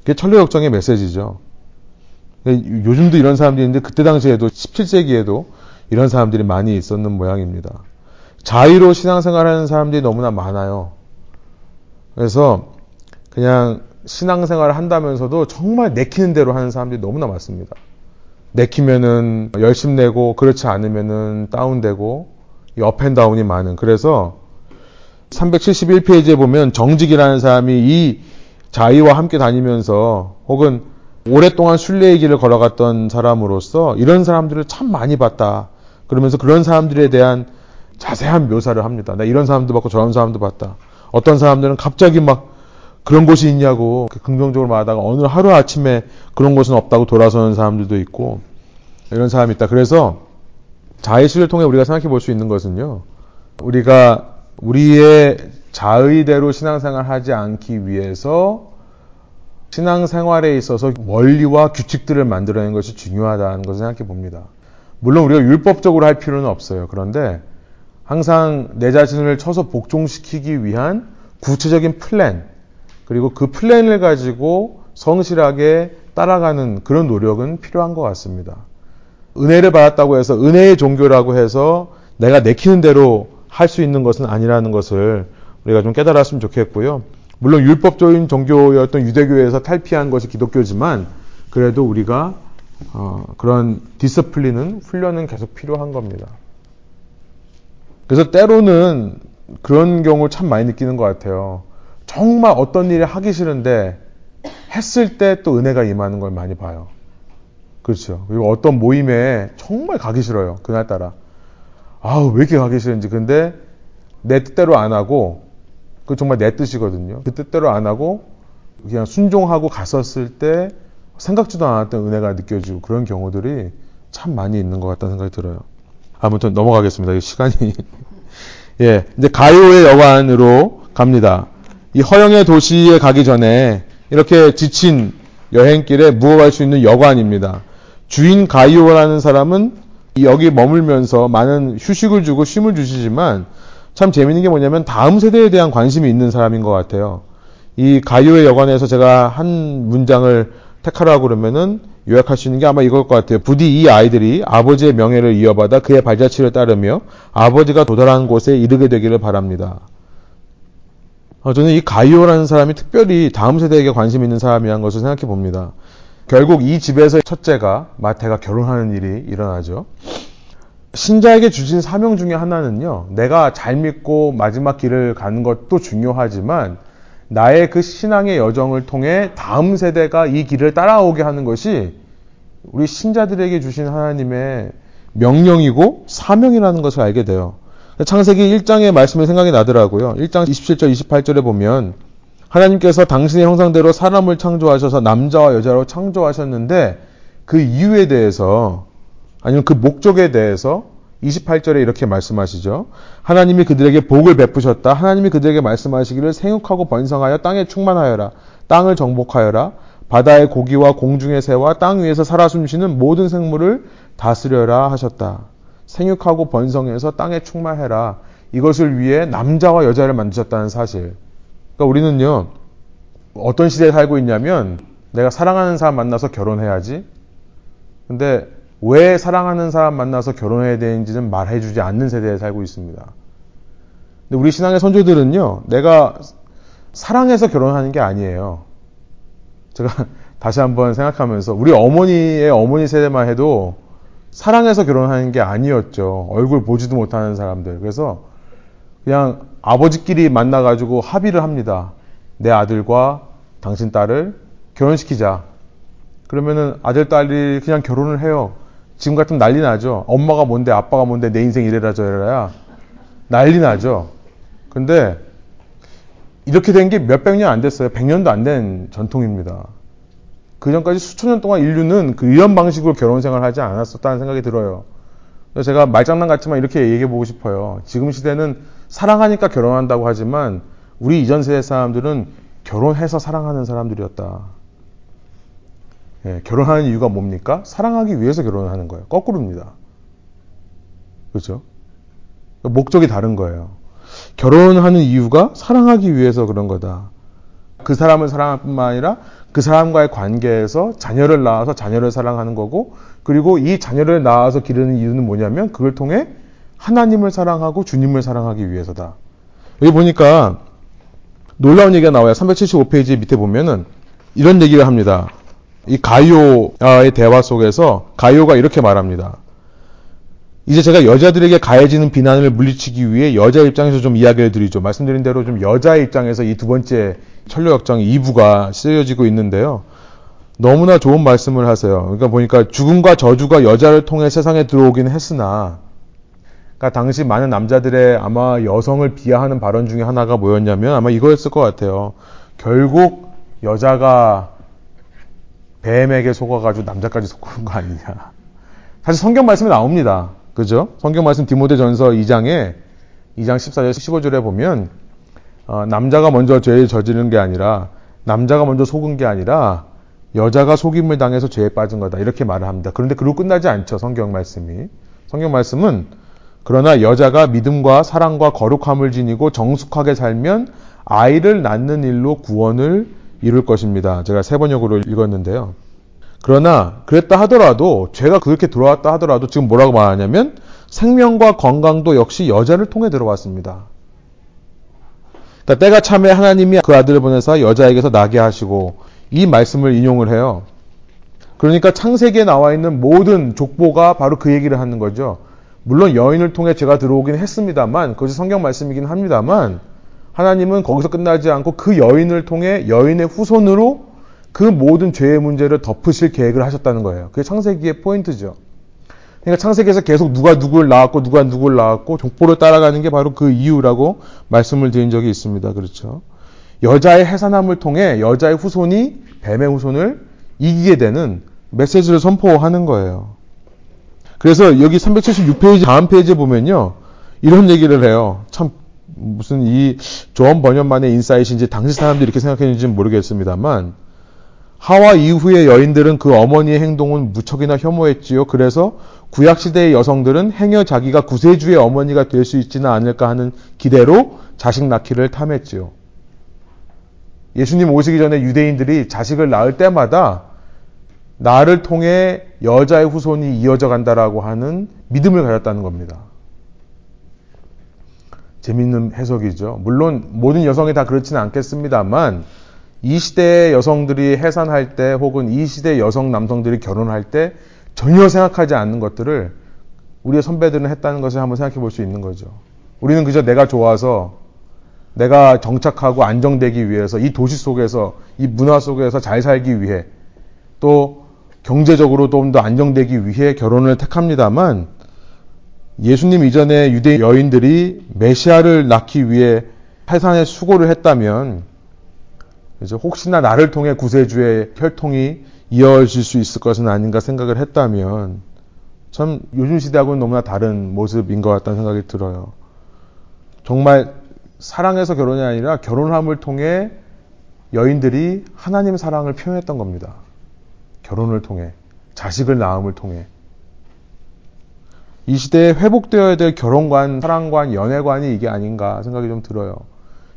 그게 천로역정의 메시지죠. 요즘도 이런 사람들이 있는데 그때 당시에도 17세기에도 이런 사람들이 많이 있었는 모양입니다. 자유로 신앙생활하는 사람들이 너무나 많아요. 그래서 그냥 신앙생활을 한다면서도 정말 내키는 대로 하는 사람들이 너무나 많습니다. 내키면은 열심 내고 그렇지 않으면은 다운되고 업앤다운이 많은 그래서 371페이지에 보면 정직이라는 사람이 이 자의와 함께 다니면서 혹은 오랫동안 순례의 길을 걸어갔던 사람으로서 이런 사람들을 참 많이 봤다. 그러면서 그런 사람들에 대한 자세한 묘사를 합니다. 나 이런 사람도 봤고 저런 사람도 봤다. 어떤 사람들은 갑자기 막 그런 곳이 있냐고 긍정적으로 말하다가 어느 하루 아침에 그런 곳은 없다고 돌아서는 사람들도 있고 이런 사람이 있다. 그래서 자의식을 통해 우리가 생각해 볼 수 있는 것은요. 우리가 우리의 자의대로 신앙생활 하지 않기 위해서 신앙생활에 있어서 원리와 규칙들을 만들어내는 것이 중요하다는 것을 생각해 봅니다. 물론 우리가 율법적으로 할 필요는 없어요. 그런데 항상 내 자신을 쳐서 복종시키기 위한 구체적인 플랜, 그리고 그 플랜을 가지고 성실하게 따라가는 그런 노력은 필요한 것 같습니다. 은혜를 받았다고 해서 은혜의 종교라고 해서 내가 내키는 대로 할 수 있는 것은 아니라는 것을 우리가 좀 깨달았으면 좋겠고요. 물론 율법적인 종교였던 유대교에서 탈피한 것이 기독교지만 그래도 우리가 어, 그런 디스플린은 훈련은 계속 필요한 겁니다. 그래서 때로는 그런 경우 참 많이 느끼는 것 같아요. 정말 어떤 일을 하기 싫은데 했을 때 또 은혜가 임하는 걸 많이 봐요. 그렇죠. 그리고 어떤 모임에 정말 가기 싫어요. 그날따라. 아우, 왜 이렇게 가기 싫은지. 근데 내 뜻대로 안 하고, 그 정말 내 뜻이거든요. 그 뜻대로 안 하고, 그냥 순종하고 갔었을 때 생각지도 않았던 은혜가 느껴지고 그런 경우들이 참 많이 있는 것 같다는 생각이 들어요. 아무튼 넘어가겠습니다. 시간이. 예. 이제 가요의 여관으로 갑니다. 이 허영의 도시에 가기 전에 이렇게 지친 여행길에 무어갈 수 있는 여관입니다. 주인 가이오라는 사람은 여기 머물면서 많은 휴식을 주고 쉼을 주시지만 참 재밌는 게 뭐냐면 다음 세대에 대한 관심이 있는 사람인 것 같아요. 이 가이오의 여관에서 제가 한 문장을 택하라고 그러면은 요약할 수 있는 게 아마 이걸 것 같아요. 부디 이 아이들이 아버지의 명예를 이어받아 그의 발자취를 따르며 아버지가 도달한 곳에 이르게 되기를 바랍니다. 어, 저는 이 가이오라는 사람이 특별히 다음 세대에게 관심 있는 사람이라는 것을 생각해 봅니다. 결국 이 집에서 첫째가 마태가 결혼하는 일이 일어나죠. 신자에게 주신 사명 중에 하나는요, 내가 잘 믿고 마지막 길을 가는 것도 중요하지만, 나의 그 신앙의 여정을 통해 다음 세대가 이 길을 따라오게 하는 것이 우리 신자들에게 주신 하나님의 명령이고 사명이라는 것을 알게 돼요. 창세기 1장의 말씀이 생각이 나더라고요. 1장 27절, 28절에 보면 하나님께서 당신의 형상대로 사람을 창조하셔서 남자와 여자로 창조하셨는데 그 이유에 대해서 아니면 그 목적에 대해서 28절에 이렇게 말씀하시죠. 하나님이 그들에게 복을 베푸셨다. 하나님이 그들에게 말씀하시기를 생육하고 번성하여 땅에 충만하여라. 땅을 정복하여라. 바다의 고기와 공중의 새와 땅 위에서 살아 숨쉬는 모든 생물을 다스려라 하셨다. 생육하고 번성해서 땅에 충만해라. 이것을 위해 남자와 여자를 만드셨다는 사실. 그러니까 우리는요, 어떤 시대에 살고 있냐면, 내가 사랑하는 사람 만나서 결혼해야지. 근데 왜 사랑하는 사람 만나서 결혼해야 되는지는 말해주지 않는 세대에 살고 있습니다. 근데 우리 신앙의 선조들은요, 내가 사랑해서 결혼하는 게 아니에요. 제가 다시 한번 생각하면서, 우리 어머니의 어머니 세대만 해도 사랑해서 결혼하는 게 아니었죠. 얼굴 보지도 못하는 사람들. 그래서 그냥 아버지끼리 만나가지고 합의를 합니다. 내 아들과 당신 딸을 결혼시키자. 그러면은 아들, 딸이 그냥 결혼을 해요. 지금 같으면 난리 나죠. 엄마가 뭔데, 아빠가 뭔데, 내 인생 이래라 저래라야 난리 나죠. 근데 이렇게 된 게 몇백 년 안 됐어요. 백 년도 안 된 전통입니다. 그 전까지 수천 년 동안 인류는 그 이런 방식으로 결혼 생활을 하지 않았었다는 생각이 들어요. 그래서 제가 말장난 같지만 이렇게 얘기해 보고 싶어요. 지금 시대는 사랑하니까 결혼한다고 하지만 우리 이전 세대 사람들은 결혼해서 사랑하는 사람들이었다. 예, 결혼하는 이유가 뭡니까? 사랑하기 위해서 결혼을 하는 거예요. 거꾸로입니다. 그렇죠? 목적이 다른 거예요. 결혼하는 이유가 사랑하기 위해서 그런 거다. 그 사람을 사랑할 뿐만 아니라 그 사람과의 관계에서 자녀를 낳아서 자녀를 사랑하는 거고 그리고 이 자녀를 낳아서 기르는 이유는 뭐냐면 그걸 통해 하나님을 사랑하고 주님을 사랑하기 위해서다. 여기 보니까 놀라운 얘기가 나와요. 375페이지 밑에 보면은 이런 얘기를 합니다. 이 가이오의 대화 속에서 가이오가 이렇게 말합니다. 이제 제가 여자들에게 가해지는 비난을 물리치기 위해 여자 입장에서 좀 이야기를 드리죠. 말씀드린 대로 좀 여자의 입장에서 이 두 번째 천료역정 2부가 쓰여지고 있는데요. 너무나 좋은 말씀을 하세요. 그러니까 보니까 죽음과 저주가 여자를 통해 세상에 들어오긴 했으나, 그러니까 당시 많은 남자들의 아마 여성을 비하하는 발언 중에 하나가 뭐였냐면 아마 이거였을 것 같아요. 결국 여자가 뱀에게 속아가지고 남자까지 속은 거 아니냐. 사실 성경 말씀에 나옵니다. 그죠? 성경 말씀 디모데 전서 2장에 2장 14절 15절에 보면 어, 남자가 먼저 죄를 저지른 게 아니라 남자가 먼저 속은 게 아니라 여자가 속임을 당해서 죄에 빠진 거다. 이렇게 말을 합니다. 그런데 그로 끝나지 않죠. 성경 말씀이. 성경 말씀은 그러나 여자가 믿음과 사랑과 거룩함을 지니고 정숙하게 살면 아이를 낳는 일로 구원을 이룰 것입니다. 제가 세 번역으로 읽었는데요. 그러나 그랬다 하더라도 죄가 그렇게 들어왔다 하더라도 지금 뭐라고 말하냐면 생명과 건강도 역시 여자를 통해 들어왔습니다. 그러니까 때가 참에 하나님이 그 아들을 보내서 여자에게서 나게 하시고 이 말씀을 인용을 해요. 그러니까 창세기에 나와 있는 모든 족보가 바로 그 얘기를 하는 거죠. 물론 여인을 통해 죄가 들어오긴 했습니다만 그것이 성경 말씀이긴 합니다만 하나님은 거기서 끝나지 않고 그 여인을 통해 여인의 후손으로 그 모든 죄의 문제를 덮으실 계획을 하셨다는 거예요. 그게 창세기의 포인트죠. 그러니까 창세기에서 계속 누가 누구를 낳았고 누가 누구를 낳았고 족보를 따라가는 게 바로 그 이유라고 말씀을 드린 적이 있습니다. 그렇죠. 여자의 해산함을 통해 여자의 후손이 뱀의 후손을 이기게 되는 메시지를 선포하는 거예요. 그래서 여기 376페이지 다음 페이지에 보면요. 이런 얘기를 해요. 참 무슨 이 존 번연만의 insight인지 당시 사람들이 이렇게 생각했는지는 모르겠습니다만 하와 이후의 여인들은 그 어머니의 행동은 무척이나 혐오했지요. 그래서 구약시대의 여성들은 행여 자기가 구세주의 어머니가 될 수 있지는 않을까 하는 기대로 자식 낳기를 탐했지요. 예수님 오시기 전에 유대인들이 자식을 낳을 때마다 나를 통해 여자의 후손이 이어져 간다라고 하는 믿음을 가졌다는 겁니다. 재밌는 해석이죠. 물론 모든 여성이 다 그렇지는 않겠습니다만 이 시대의 여성들이 해산할 때 혹은 이 시대의 여성 남성들이 결혼할 때 전혀 생각하지 않는 것들을 우리의 선배들은 했다는 것을 한번 생각해 볼 수 있는 거죠. 우리는 그저 내가 좋아서 내가 정착하고 안정되기 위해서 이 도시 속에서 이 문화 속에서 잘 살기 위해 또 경제적으로 좀 더 안정되기 위해 결혼을 택합니다만 예수님 이전에 유대 여인들이 메시아를 낳기 위해 해산의 수고를 했다면 이제 혹시나 나를 통해 구세주의 혈통이 이어질 수 있을 것은 아닌가 생각을 했다면 참 요즘 시대하고는 너무나 다른 모습인 것 같다는 생각이 들어요. 정말 사랑해서 결혼이 아니라 결혼함을 통해 여인들이 하나님 사랑을 표현했던 겁니다. 결혼을 통해 자식을 낳음을 통해 이 시대에 회복되어야 될 결혼관, 사랑관, 연애관이 이게 아닌가 생각이 좀 들어요.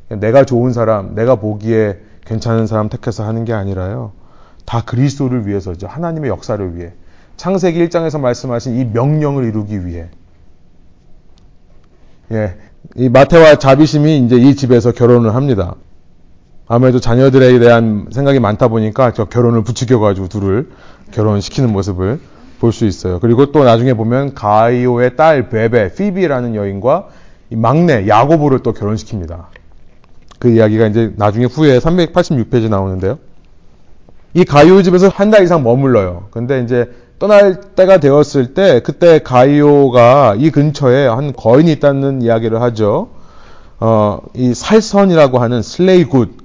내가 좋은 사람, 내가 보기에 괜찮은 사람 택해서 하는 게 아니라요. 다 그리스도를 위해서죠. 하나님의 역사를 위해. 창세기 1장에서 말씀하신 이 명령을 이루기 위해. 예. 이 마태와 자비심이 이제 이 집에서 결혼을 합니다. 아무래도 자녀들에 대한 생각이 많다 보니까 저 결혼을 부추겨가지고 둘을 결혼시키는 모습을 볼 수 있어요. 그리고 또 나중에 보면 가이오의 딸 베베, 피비라는 여인과 막내 야고보를 또 결혼시킵니다. 그 이야기가 이제 나중에 후에 386페이지 나오는데요. 이 가이오 집에서 한 달 이상 머물러요. 근데 이제 떠날 때가 되었을 때 그때 가이오가 이 근처에 한 거인이 있다는 이야기를 하죠. 어, 이 살선이라고 하는 슬레이굿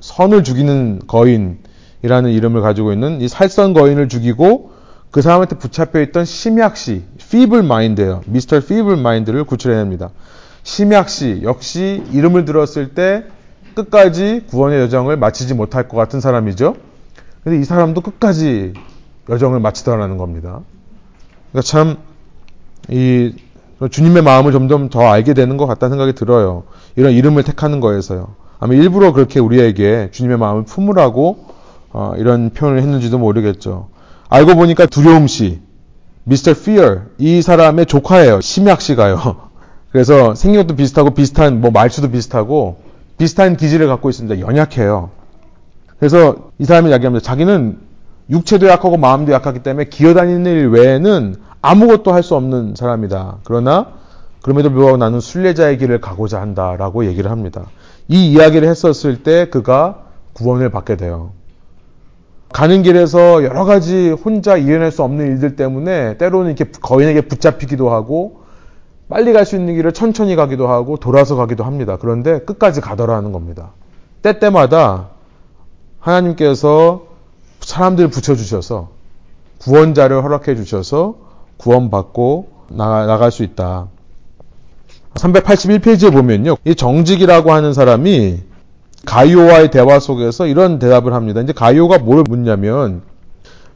선을 죽이는 거인이라는 이름을 가지고 있는 이 살선 거인을 죽이고 그 사람한테 붙잡혀 있던 심약시 피블 마인드예요. 미스터 피블 마인드를 구출해냅니다. 심약시 역시 이름을 들었을 때 끝까지 구원의 여정을 마치지 못할 것 같은 사람이죠. 근데 이 사람도 끝까지 여정을 마치더라는 겁니다. 그러니까 참, 이, 주님의 마음을 점점 더 알게 되는 것 같다는 생각이 들어요. 이런 이름을 택하는 거에서요. 아마 일부러 그렇게 우리에게 주님의 마음을 품으라고 어, 이런 표현을 했는지도 모르겠죠. 알고 보니까 두려움 씨, 미스터 피어, 이 사람의 조카예요. 심약 씨가요. 그래서 생긴 것도 비슷하고 비슷한 뭐 말투도 비슷하고 비슷한 기질을 갖고 있습니다. 연약해요. 그래서 이 사람이 이야기합니다. 자기는 육체도 약하고 마음도 약하기 때문에 기어다니는 일 외에는 아무것도 할 수 없는 사람이다. 그러나 그럼에도 불구하고 나는 순례자의 길을 가고자 한다라고 얘기를 합니다. 이 이야기를 했었을 때 그가 구원을 받게 돼요. 가는 길에서 여러 가지 혼자 이겨낼 수 없는 일들 때문에 때로는 이렇게 거인에게 붙잡히기도 하고 빨리 갈 수 있는 길을 천천히 가기도 하고 돌아서 가기도 합니다. 그런데 끝까지 가더라는 겁니다. 때때마다 하나님께서 사람들을 붙여주셔서 구원자를 허락해 주셔서 구원받고 나가, 나갈 수 있다. 381페이지에 보면요. 이 정직이라고 하는 사람이 가이오와의 대화 속에서 이런 대답을 합니다. 이제 가이오가 뭘 묻냐면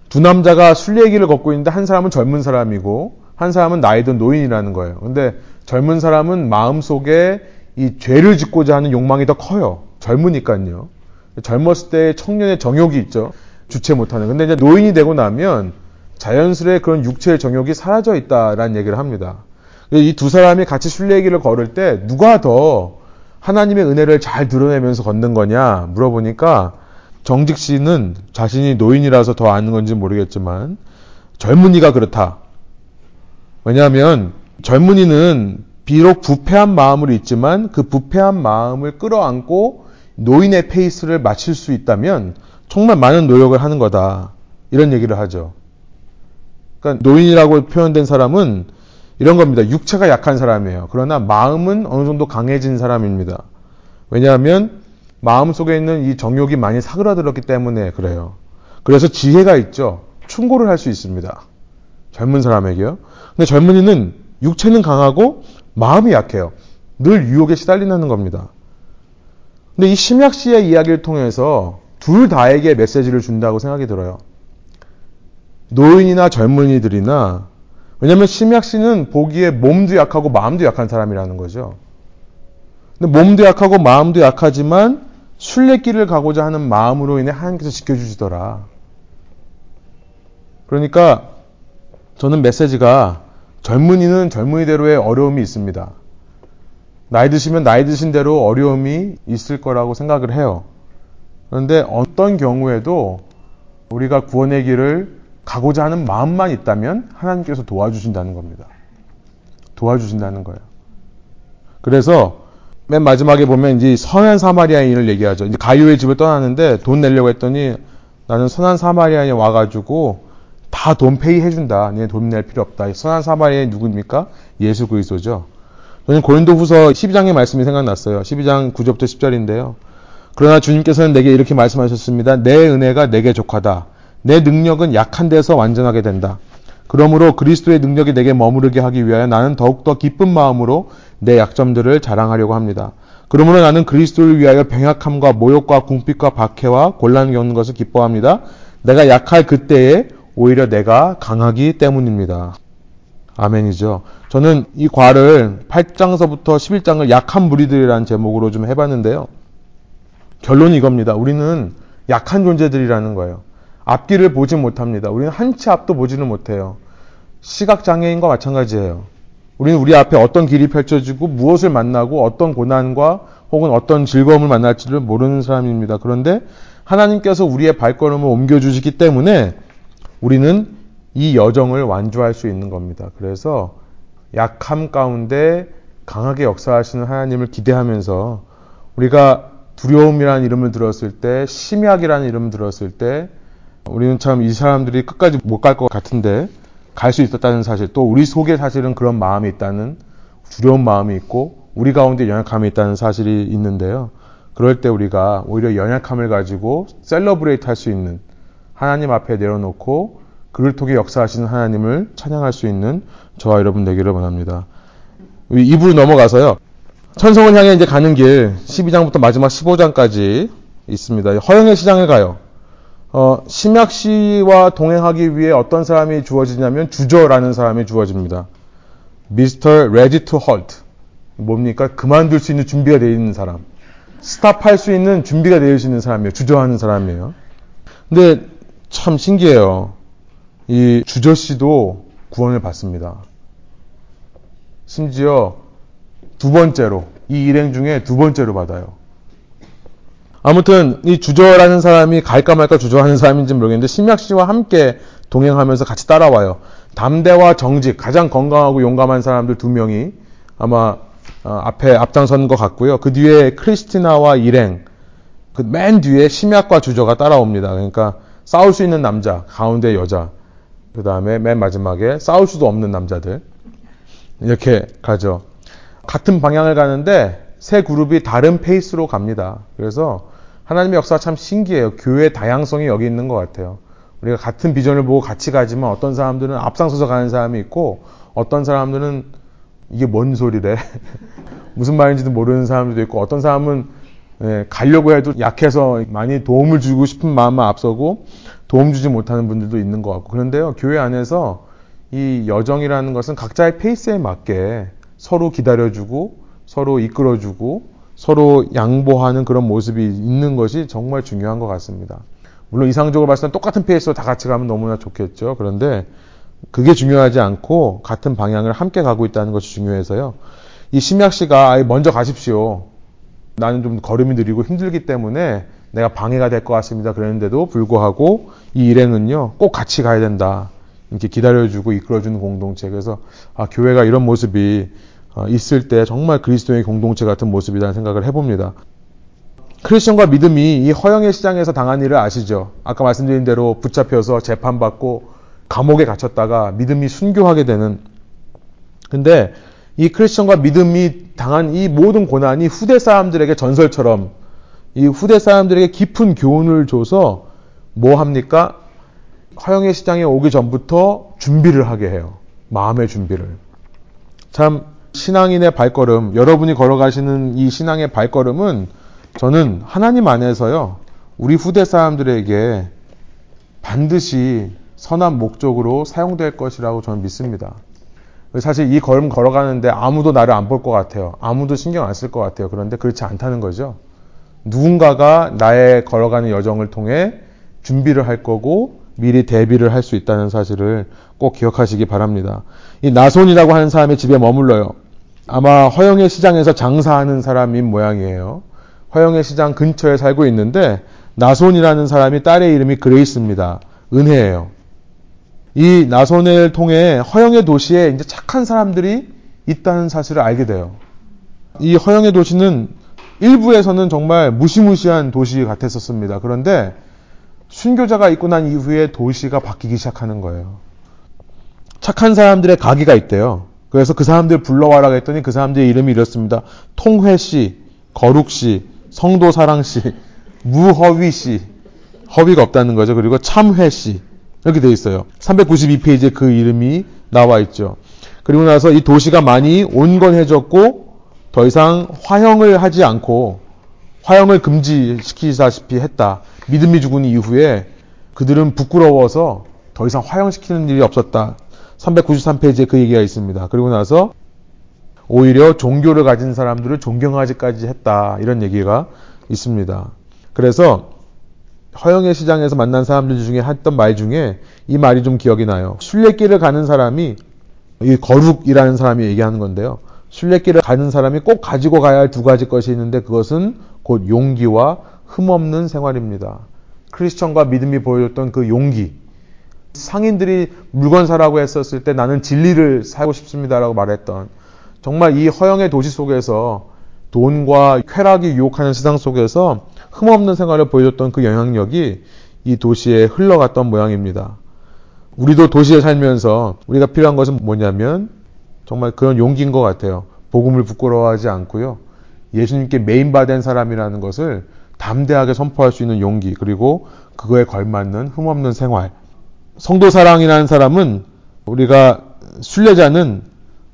두 남자가 순례 얘기를 걷고 있는데 한 사람은 젊은 사람이고 한 사람은 나이 든 노인이라는 거예요. 근데 젊은 사람은 마음속에 이 죄를 짓고자 하는 욕망이 더 커요. 젊으니까요. 젊었을 때 청년의 정욕이 있죠. 주체 못하는. 근데 이제 노인이 되고 나면 자연스레 그런 육체의 정욕이 사라져 있다라는 얘기를 합니다. 이 두 사람이 같이 순례길을 걸을 때 누가 더 하나님의 은혜를 잘 드러내면서 걷는 거냐 물어보니까 정직 씨는 자신이 노인이라서 더 아는 건지 모르겠지만 젊은이가 그렇다. 왜냐하면 젊은이는 비록 부패한 마음으로 있지만 그 부패한 마음을 끌어안고 노인의 페이스를 맞출 수 있다면 정말 많은 노력을 하는 거다. 이런 얘기를 하죠. 그러니까 노인이라고 표현된 사람은 이런 겁니다. 육체가 약한 사람이에요. 그러나 마음은 어느 정도 강해진 사람입니다. 왜냐하면 마음 속에 있는 이 정욕이 많이 사그라들었기 때문에 그래요. 그래서 지혜가 있죠. 충고를 할 수 있습니다. 젊은 사람에게요. 근데 젊은이는 육체는 강하고 마음이 약해요. 늘 유혹에 시달리는 겁니다. 근데 이 심약 씨의 이야기를 통해서 둘 다에게 메시지를 준다고 생각이 들어요. 노인이나 젊은이들이나 왜냐하면 심약 씨는 보기에 몸도 약하고 마음도 약한 사람이라는 거죠. 근데 몸도 약하고 마음도 약하지만 순례길을 가고자 하는 마음으로 인해 하나님께서 지켜주시더라. 그러니까 저는 메시지가 젊은이는 젊은이대로의 어려움이 있습니다. 나이 드시면 나이 드신 대로 어려움이 있을 거라고 생각을 해요. 그런데 어떤 경우에도 우리가 구원의 길을 가고자 하는 마음만 있다면 하나님께서 도와주신다는 겁니다. 도와주신다는 거예요. 그래서 맨 마지막에 보면 이제 선한 사마리아인을 얘기하죠. 이제 가요의 집을 떠나는데 돈 내려고 했더니 나는 선한 사마리아인이 와가지고 다 돈 페이 해준다. 니네 돈 낼 필요 없다. 선한 사마리아인 누구입니까? 예수 그리스도죠. 저는 고린도 후서 12장의 말씀이 생각났어요. 12장 9절부터 10절인데요. 그러나 주님께서는 내게 이렇게 말씀하셨습니다. 내 은혜가 내게 족하다. 내 능력은 약한 데서 완전하게 된다. 그러므로 그리스도의 능력이 내게 머무르게 하기 위하여 나는 더욱더 기쁜 마음으로 내 약점들을 자랑하려고 합니다. 그러므로 나는 그리스도를 위하여 병약함과 모욕과 궁핍과 박해와 곤란을 겪는 것을 기뻐합니다. 내가 약할 그때에 오히려 내가 강하기 때문입니다. 아멘이죠. 저는 이 과를 8장서부터 11장을 약한 무리들이라는 제목으로 좀 해봤는데요. 결론이 이겁니다. 우리는 약한 존재들이라는 거예요. 앞길을 보지 못합니다. 우리는 한 치 앞도 보지는 못해요. 시각장애인과 마찬가지예요. 우리는 우리 앞에 어떤 길이 펼쳐지고 무엇을 만나고 어떤 고난과 혹은 어떤 즐거움을 만날지를 모르는 사람입니다. 그런데 하나님께서 우리의 발걸음을 옮겨주시기 때문에 우리는 이 여정을 완주할 수 있는 겁니다. 그래서 약함 가운데 강하게 역사하시는 하나님을 기대하면서 우리가 두려움이라는 이름을 들었을 때, 심약이라는 이름을 들었을 때, 우리는 참 이 사람들이 끝까지 못 갈 것 같은데 갈 수 있었다는 사실, 또 우리 속에 사실은 그런 마음이 있다는 두려운 마음이 있고 우리 가운데 연약함이 있다는 사실이 있는데요. 그럴 때 우리가 오히려 연약함을 가지고 셀러브레이트 할 수 있는 하나님 앞에 내려놓고 그를 통해 역사하시는 하나님을 찬양할 수 있는 저와 여러분 되기를 원합니다. 입으로 넘어가서요. 천성을 향해 이제 가는 길 12장부터 마지막 15장까지 있습니다. 허영의 시장에 가요. 어, 심약시와 동행하기 위해 어떤 사람이 주어지냐면 주저라는 사람이 주어집니다. Mr. Ready to Halt. 뭡니까? 그만둘 수 있는 준비가 되어 있는 사람. 스탑할 수 있는 준비가 되어 있는 사람이에요. 주저하는 사람이에요. 근데 참 신기해요. 이 주저 씨도 구원을 받습니다. 심지어 두 번째로 이 일행 중에 두 번째로 받아요. 아무튼 이 주저라는 사람이 갈까 말까 주저하는 사람인지 모르겠는데 심약 씨와 함께 동행하면서 같이 따라와요. 담대와 정직 가장 건강하고 용감한 사람들 두 명이 아마 어, 앞에 앞장선 것 같고요. 그 뒤에 크리스티나와 일행 그 맨 뒤에 심약과 주저가 따라옵니다. 그러니까 싸울 수 있는 남자 가운데 여자 그 다음에 맨 마지막에 싸울 수도 없는 남자들 이렇게 가죠. 같은 방향을 가는데 세 그룹이 다른 페이스로 갑니다. 그래서 하나님의 역사가 참 신기해요. 교회의 다양성이 여기 있는 것 같아요. 우리가 같은 비전을 보고 같이 가지만 어떤 사람들은 앞장서서 가는 사람이 있고 어떤 사람들은 이게 뭔 소리래? 무슨 말인지도 모르는 사람들도 있고 어떤 사람은 예, 가려고 해도 약해서 많이 도움을 주고 싶은 마음만 앞서고 도움 주지 못하는 분들도 있는 것 같고 그런데요 교회 안에서 이 여정이라는 것은 각자의 페이스에 맞게 서로 기다려주고 서로 이끌어주고 서로 양보하는 그런 모습이 있는 것이 정말 중요한 것 같습니다. 물론 이상적으로 봤을 때 똑같은 페이스로 다 같이 가면 너무나 좋겠죠. 그런데 그게 중요하지 않고 같은 방향을 함께 가고 있다는 것이 중요해서요. 이 심약 씨가 먼저 가십시오. 나는 좀 걸음이 느리고 힘들기 때문에 내가 방해가 될 것 같습니다. 그랬는데도 불구하고 이 일행은요, 꼭 같이 가야 된다. 이렇게 기다려주고 이끌어주는 공동체. 그래서 아, 교회가 이런 모습이 어, 있을 때 정말 그리스도의 공동체 같은 모습이라는 생각을 해봅니다. 크리스천과 믿음이 이 허영의 시장에서 당한 일을 아시죠? 아까 말씀드린 대로 붙잡혀서 재판받고 감옥에 갇혔다가 믿음이 순교하게 되는 근데 이 크리스천과 믿음이 당한 이 모든 고난이 후대 사람들에게 전설처럼 이 후대 사람들에게 깊은 교훈을 줘서 뭐 합니까? 허영의 시장에 오기 전부터 준비를 하게 해요. 마음의 준비를. 참 신앙인의 발걸음, 여러분이 걸어가시는 이 신앙의 발걸음은 저는 하나님 안에서요. 우리 후대 사람들에게 반드시 선한 목적으로 사용될 것이라고 저는 믿습니다. 사실 이 걸음 걸어가는데 아무도 나를 안 볼 것 같아요. 아무도 신경 안 쓸 것 같아요. 그런데 그렇지 않다는 거죠. 누군가가 나의 걸어가는 여정을 통해 준비를 할 거고 미리 대비를 할 수 있다는 사실을 꼭 기억하시기 바랍니다. 이 나손이라고 하는 사람의 집에 머물러요. 아마 허영의 시장에서 장사하는 사람인 모양이에요. 허영의 시장 근처에 살고 있는데 나손이라는 사람이 딸의 이름이 그레이스입니다. 은혜예요. 이 나손을 통해 허영의 도시에 이제 착한 사람들이 있다는 사실을 알게 돼요. 이 허영의 도시는 일부에서는 정말 무시무시한 도시 같았었습니다. 그런데 순교자가 있고 난 이후에 도시가 바뀌기 시작하는 거예요. 착한 사람들의 가기가 있대요. 그래서 그 사람들 불러와라 했더니 그 사람들의 이름이 이렇습니다. 통회 씨, 거룩 씨, 성도 사랑 씨, 무허위 씨, 허위가 없다는 거죠. 그리고 참회 씨 이렇게 돼 있어요. 392페이지에 그 이름이 나와 있죠. 그리고 나서 이 도시가 많이 온건해졌고 더 이상 화형을 하지 않고 화형을 금지시키다시피 했다. 믿음이 죽은 이후에 그들은 부끄러워서 더 이상 화형시키는 일이 없었다. 393페이지에 그 얘기가 있습니다. 그리고 나서 오히려 종교를 가진 사람들을 존경하지까지 했다. 이런 얘기가 있습니다. 그래서 허영의 시장에서 만난 사람들 중에 했던 말 중에 이 말이 좀 기억이 나요. 순례길을 가는 사람이 이 거룩이라는 사람이 얘기하는 건데요. 순례길을 가는 사람이 꼭 가지고 가야 할 두 가지 것이 있는데 그것은 곧 용기와 흠없는 생활입니다. 크리스천과 믿음이 보여줬던 그 용기. 상인들이 물건 사라고 했었을 때 나는 진리를 살고 싶습니다라고 말했던 정말 이 허영의 도시 속에서 돈과 쾌락이 유혹하는 세상 속에서 흠없는 생활을 보여줬던 그 영향력이 이 도시에 흘러갔던 모양입니다. 우리도 도시에 살면서 우리가 필요한 것은 뭐냐면 정말 그런 용기인 것 같아요. 복음을 부끄러워하지 않고요. 예수님께 메인바된 사람이라는 것을 담대하게 선포할 수 있는 용기, 그리고 그거에 걸맞는 흠없는 생활. 성도 사랑이라는 사람은 우리가 순례자는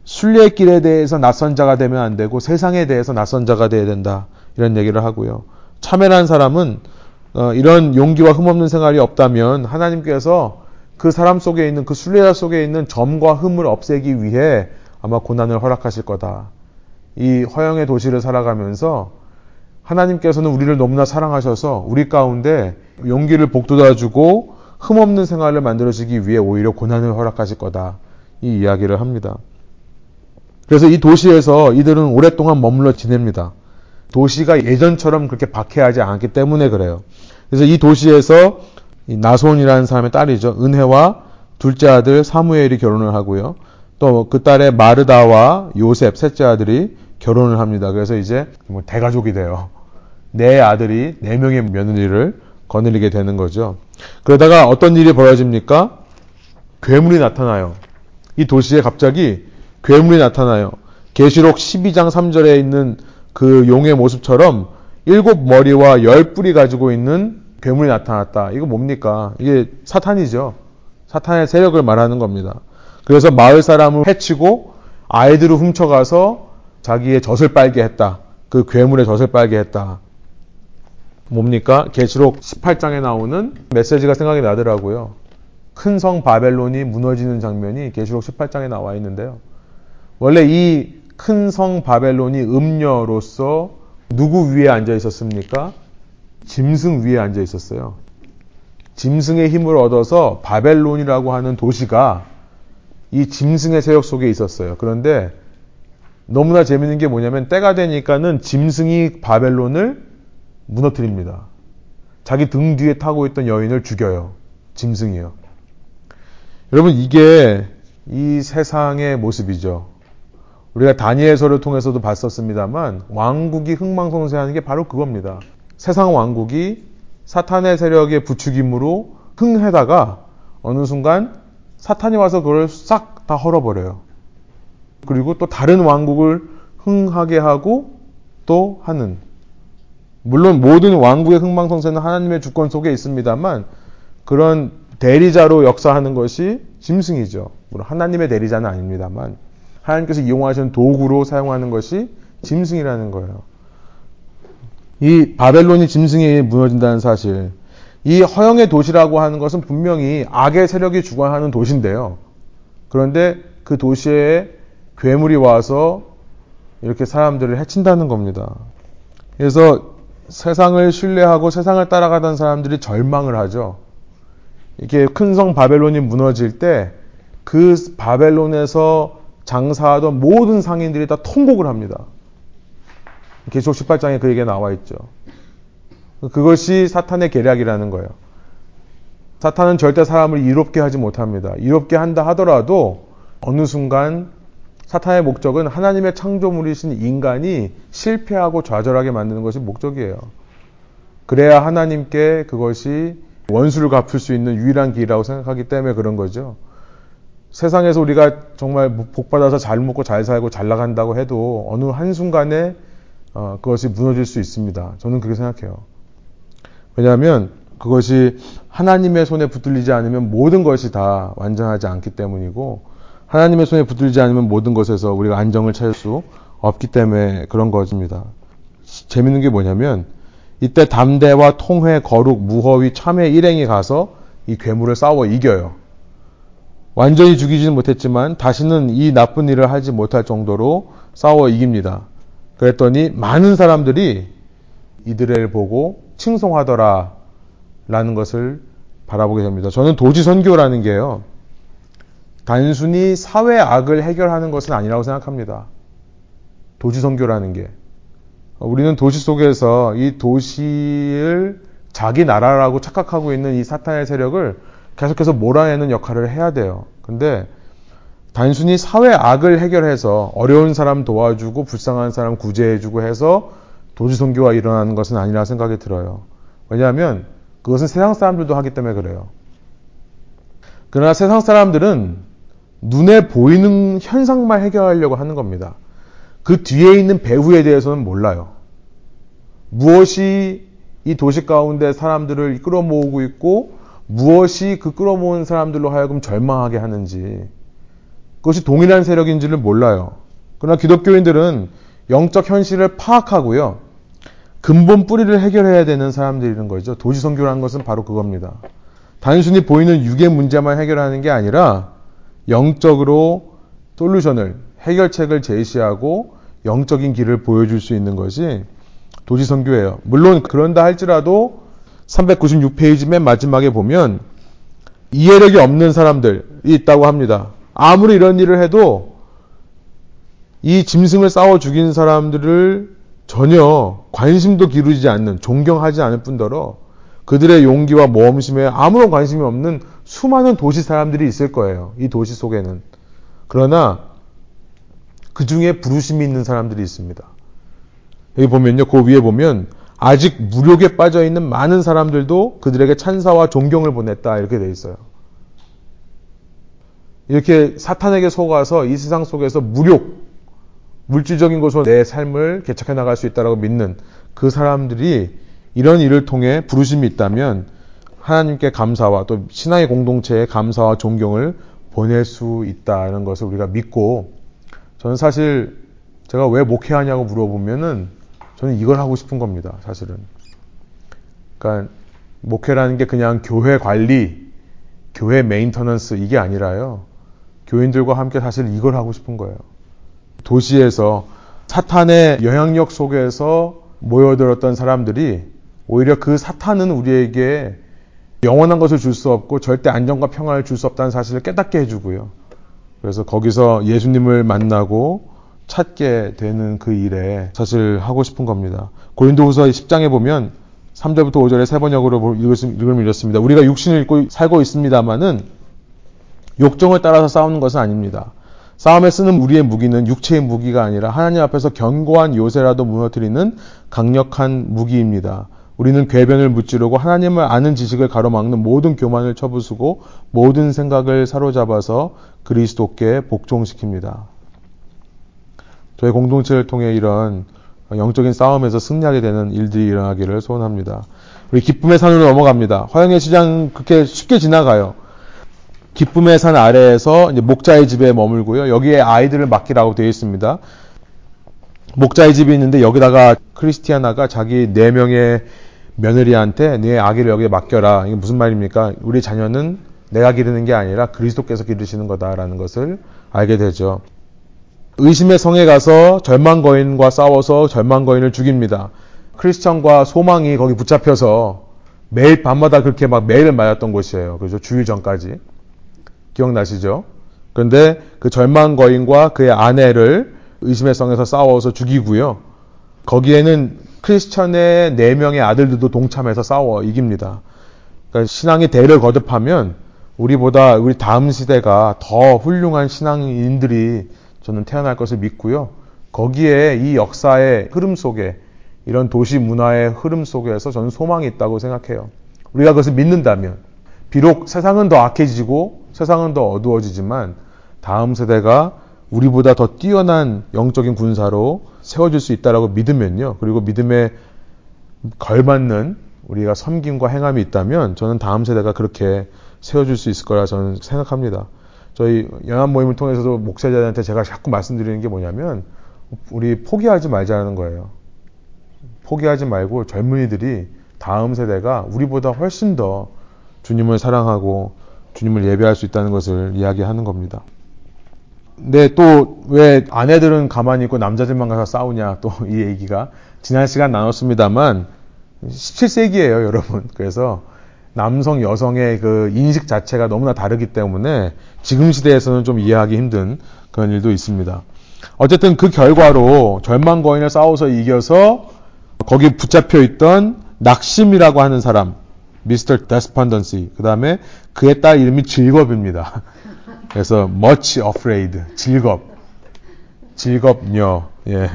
순례의 길에 대해서 낯선 자가 되면 안 되고 세상에 대해서 낯선 자가 되어야 된다. 이런 얘기를 하고요. 참회라는 사람은 어, 이런 용기와 흠없는 생활이 없다면 하나님께서 그 사람 속에 있는 그 순례자 속에 있는 점과 흠을 없애기 위해 아마 고난을 허락하실 거다. 이 허영의 도시를 살아가면서 하나님께서는 우리를 너무나 사랑하셔서 우리 가운데 용기를 복돋아주고 흠없는 생활을 만들어주기 위해 오히려 고난을 허락하실 거다. 이 이야기를 합니다. 그래서 이 도시에서 이들은 오랫동안 머물러 지냅니다. 도시가 예전처럼 그렇게 박해하지 않기 때문에 그래요. 그래서 이 도시에서 이 나손이라는 사람의 딸이죠. 은혜와 둘째 아들 사무엘이 결혼을 하고요. 또 그 딸의 마르다와 요셉 셋째 아들이 결혼을 합니다. 그래서 이제 뭐 대가족이 돼요. 네 아들이 네 명의 며느리를 거느리게 되는 거죠. 그러다가 어떤 일이 벌어집니까? 괴물이 나타나요. 이 도시에 갑자기 괴물이 나타나요. 계시록 12장 3절에 있는 그 용의 모습처럼 일곱 머리와 열 뿔이 가지고 있는 괴물이 나타났다. 이거 뭡니까? 이게 사탄이죠. 사탄의 세력을 말하는 겁니다. 그래서 마을 사람을 해치고 아이들을 훔쳐가서 자기의 젖을 빨게 했다. 그 괴물의 젖을 빨게 했다. 뭡니까? 계시록 18장에 나오는 메시지가 생각이 나더라고요. 큰 성 바벨론이 무너지는 장면이 계시록 18장에 나와 있는데요. 원래 이 큰 성 바벨론이 음녀로서 누구 위에 앉아 있었습니까? 짐승 위에 앉아 있었어요. 짐승의 힘을 얻어서 바벨론이라고 하는 도시가 이 짐승의 세력 속에 있었어요. 그런데 너무나 재밌는 게 뭐냐면 때가 되니까는 짐승이 바벨론을 무너뜨립니다. 자기 등 뒤에 타고 있던 여인을 죽여요. 짐승이요. 여러분 이게 이 세상의 모습이죠. 우리가 다니엘서를 통해서도 봤었습니다만 왕국이 흥망성쇠하는 게 바로 그겁니다. 세상 왕국이 사탄의 세력의 부추김으로 흥해다가 어느 순간 사탄이 와서 그걸 싹 다 헐어버려요. 그리고 또 다른 왕국을 흥하게 하고 또 하는. 물론 모든 왕국의 흥망성쇠는 하나님의 주권 속에 있습니다만 그런 대리자로 역사하는 것이 짐승이죠. 물론 하나님의 대리자는 아닙니다만 하나님께서 이용하신 도구로 사용하는 것이 짐승이라는 거예요. 이 바벨론이 짐승이 무너진다는 사실. 이 허영의 도시라고 하는 것은 분명히 악의 세력이 주관하는 도시인데요. 그런데 그 도시에 괴물이 와서 이렇게 사람들을 해친다는 겁니다. 그래서 세상을 신뢰하고 세상을 따라가던 사람들이 절망을 하죠. 이렇게 큰 성 바벨론이 무너질 때 그 바벨론에서 장사하던 모든 상인들이 다 통곡을 합니다. 계속 18장에 그 얘기가 나와 있죠. 그것이 사탄의 계략이라는 거예요. 사탄은 절대 사람을 이롭게 하지 못합니다. 이롭게 한다 하더라도 어느 순간 사탄의 목적은 하나님의 창조물이신 인간이 실패하고 좌절하게 만드는 것이 목적이에요. 그래야 하나님께 그것이 원수를 갚을 수 있는 유일한 길이라고 생각하기 때문에 그런 거죠. 세상에서 우리가 정말 복받아서 잘 먹고 잘 살고 잘 나간다고 해도 어느 한순간에 어, 그것이 무너질 수 있습니다. 저는 그렇게 생각해요. 왜냐하면 그것이 하나님의 손에 붙들리지 않으면 모든 것이 다 완전하지 않기 때문이고 하나님의 손에 붙들리지 않으면 모든 것에서 우리가 안정을 찾을 수 없기 때문에 그런 것입니다. 재밌는 게 뭐냐면 이때 담대와 통회, 거룩, 무허위, 참회, 일행이 가서 이 괴물을 싸워 이겨요. 완전히 죽이지는 못했지만 다시는 이 나쁜 일을 하지 못할 정도로 싸워 이깁니다. 그랬더니 많은 사람들이 이들을 보고 칭송하더라 라는 것을 바라보게 됩니다. 저는 도지 선교라는 게요. 단순히 사회 악을 해결하는 것은 아니라고 생각합니다. 도시 선교라는 게. 우리는 도시 속에서 이 도시를 자기 나라라고 착각하고 있는 이 사탄의 세력을 계속해서 몰아내는 역할을 해야 돼요. 근데 단순히 사회 악을 해결해서 어려운 사람 도와주고 불쌍한 사람 구제해주고 해서 도시 선교가 일어나는 것은 아니라 생각이 들어요. 왜냐하면 그것은 세상 사람들도 하기 때문에 그래요. 그러나 세상 사람들은 눈에 보이는 현상만 해결하려고 하는 겁니다. 그 뒤에 있는 배후에 대해서는 몰라요. 무엇이 이 도시 가운데 사람들을 끌어모으고 있고 무엇이 그 끌어모은 사람들로 하여금 절망하게 하는지 그것이 동일한 세력인지를 몰라요. 그러나 기독교인들은 영적 현실을 파악하고요. 근본 뿌리를 해결해야 되는 사람들이는 거죠. 도시 선교라는 것은 바로 그겁니다. 단순히 보이는 육의 문제만 해결하는 게 아니라 영적으로 솔루션을 해결책을 제시하고 영적인 길을 보여줄 수 있는 것이 도시 선교예요. 물론 그런다 할지라도 396페이지 맨 마지막에 보면 이해력이 없는 사람들이 있다고 합니다. 아무리 이런 일을 해도 이 짐승을 싸워 죽인 사람들을 전혀 관심도 기울이지 않는, 존경하지 않을 뿐더러 그들의 용기와 모험심에 아무런 관심이 없는 수많은 도시 사람들이 있을 거예요. 이 도시 속에는. 그러나 그 중에 부르심이 있는 사람들이 있습니다. 여기 보면요. 그 위에 보면 아직 무력에 빠져 있는 많은 사람들도 그들에게 찬사와 존경을 보냈다. 이렇게 돼 있어요. 이렇게 사탄에게 속아서 이 세상 속에서 무력, 물질적인 것으로 내 삶을 개척해 나갈 수 있다고 믿는 그 사람들이 이런 일을 통해 부르심이 있다면 하나님께 감사와 또 신앙의 공동체에 감사와 존경을 보낼 수 있다는 것을 우리가 믿고 저는 사실 제가 왜 목회하냐고 물어보면은 저는 이걸 하고 싶은 겁니다. 사실은. 그러니까 목회라는 게 그냥 교회 관리, 교회 maintenance 이게 아니라요. 교인들과 함께 사실 이걸 하고 싶은 거예요. 도시에서 사탄의 영향력 속에서 모여들었던 사람들이 오히려 그 사탄은 우리에게 영원한 것을 줄 수 없고 절대 안정과 평화를 줄 수 없다는 사실을 깨닫게 해주고요. 그래서 거기서 예수님을 만나고 찾게 되는 그 일에 사실 하고 싶은 겁니다. 고린도후서 10장에 보면 3절부터 5절에 세 번역으로 읽으면 이렇습니다. 우리가 육신을 입고 살고 있습니다만은 욕정을 따라서 싸우는 것은 아닙니다. 싸움에 쓰는 우리의 무기는 육체의 무기가 아니라 하나님 앞에서 견고한 요새라도 무너뜨리는 강력한 무기입니다. 우리는 궤변을 무찌르고 하나님을 아는 지식을 가로막는 모든 교만을 쳐부수고 모든 생각을 사로잡아서 그리스도께 복종시킵니다. 저희 공동체를 통해 이런 영적인 싸움에서 승리하게 되는 일들이 일어나기를 소원합니다. 우리 기쁨의 산으로 넘어갑니다. 화영의 시장 그렇게 쉽게 지나가요. 기쁨의 산 아래에서 목자의 집에 머물고요. 여기에 아이들을 맡기라고 되어 있습니다. 목자의 집이 있는데 여기다가 크리스티아나가 자기 네 명의 며느리한테 네 아기를 여기에 맡겨라. 이게 무슨 말입니까? 우리 자녀는 내가 기르는 게 아니라 그리스도께서 기르시는 거다라는 것을 알게 되죠. 의심의 성에 가서 절망 거인과 싸워서 절망 거인을 죽입니다. 크리스천과 소망이 거기 붙잡혀서 매일 밤마다 그렇게 막 매일 맞았던 곳이에요. 그죠? 주일 전까지. 기억나시죠? 그런데 그 절망 거인과 그의 아내를 의심의 성에서 싸워서 죽이고요. 거기에는 크리스천의 네 명의 아들들도 동참해서 싸워 이깁니다. 그러니까 신앙의 대를 거듭하면 우리보다 우리 다음 시대가 더 훌륭한 신앙인들이 저는 태어날 것을 믿고요. 거기에 이 역사의 흐름 속에 이런 도시 문화의 흐름 속에서 저는 소망이 있다고 생각해요. 우리가 그것을 믿는다면 비록 세상은 더 악해지고 세상은 더 어두워지지만 다음 세대가 우리보다 더 뛰어난 영적인 군사로 세워질 수 있다라고 믿으면요. 그리고 믿음에 걸맞는 우리가 섬김과 행함이 있다면 저는 다음 세대가 그렇게 세워질 수 있을 거라 저는 생각합니다. 저희 연합 모임을 통해서도 목사자들한테 제가 자꾸 말씀드리는 게 뭐냐면 우리 포기하지 말자는 거예요. 포기하지 말고 젊은이들이 다음 세대가 우리보다 훨씬 더 주님을 사랑하고 주님을 예배할 수 있다는 것을 이야기하는 겁니다. 근데 또 왜 아내들은 가만히 있고 남자들만 가서 싸우냐 또 이 얘기가 지난 시간 나눴습니다만 17세기예요 여러분. 그래서 남성 여성의 그 인식 자체가 너무나 다르기 때문에 지금 시대에서는 좀 이해하기 힘든 그런 일도 있습니다. 어쨌든 그 결과로 절망 거인을 싸워서 이겨서 거기 붙잡혀 있던 낙심이라고 하는 사람 미스터 데스펀던시 그 다음에 그의 딸 이름이 즐겁입니다. 그래서 much afraid 즐겁 즐겁녀 예.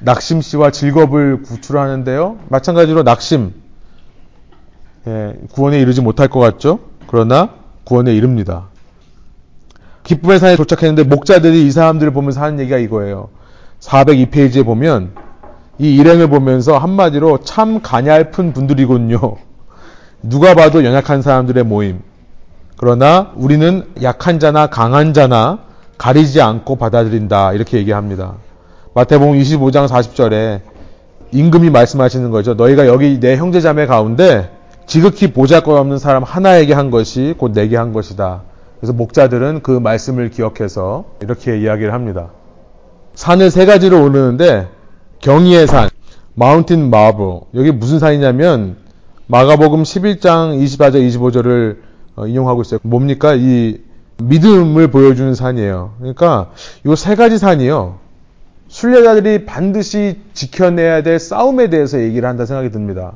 낙심 씨와 즐겁을 구출하는데요. 마찬가지로 낙심 예, 구원에 이르지 못할 것 같죠? 그러나 구원에 이릅니다. 기쁨의 산에 도착했는데 목자들이 이 사람들을 보면서 하는 얘기가 이거예요. 402페이지에 보면 이 일행을 보면서 한마디로 참 가냘픈 분들이군요. 누가 봐도 연약한 사람들의 모임. 그러나 우리는 약한 자나 강한 자나 가리지 않고 받아들인다. 이렇게 얘기합니다. 마태복음 25장 40절에 임금이 말씀하시는 거죠. 너희가 여기 내 형제자매 가운데 지극히 보잘것없는 사람 하나에게 한 것이 곧 내게 한 것이다. 그래서 목자들은 그 말씀을 기억해서 이렇게 이야기를 합니다. 산을 세 가지로 오르는데 경의의 산, 마운틴 마블. 여기 무슨 산이냐면 마가복음 11장 24절 25절을 인용하고 있어요. 뭡니까? 이 믿음을 보여주는 산이에요. 그러니까 이 세 가지 산이요. 순례자들이 반드시 지켜내야 될 싸움에 대해서 얘기를 한다 생각이 듭니다.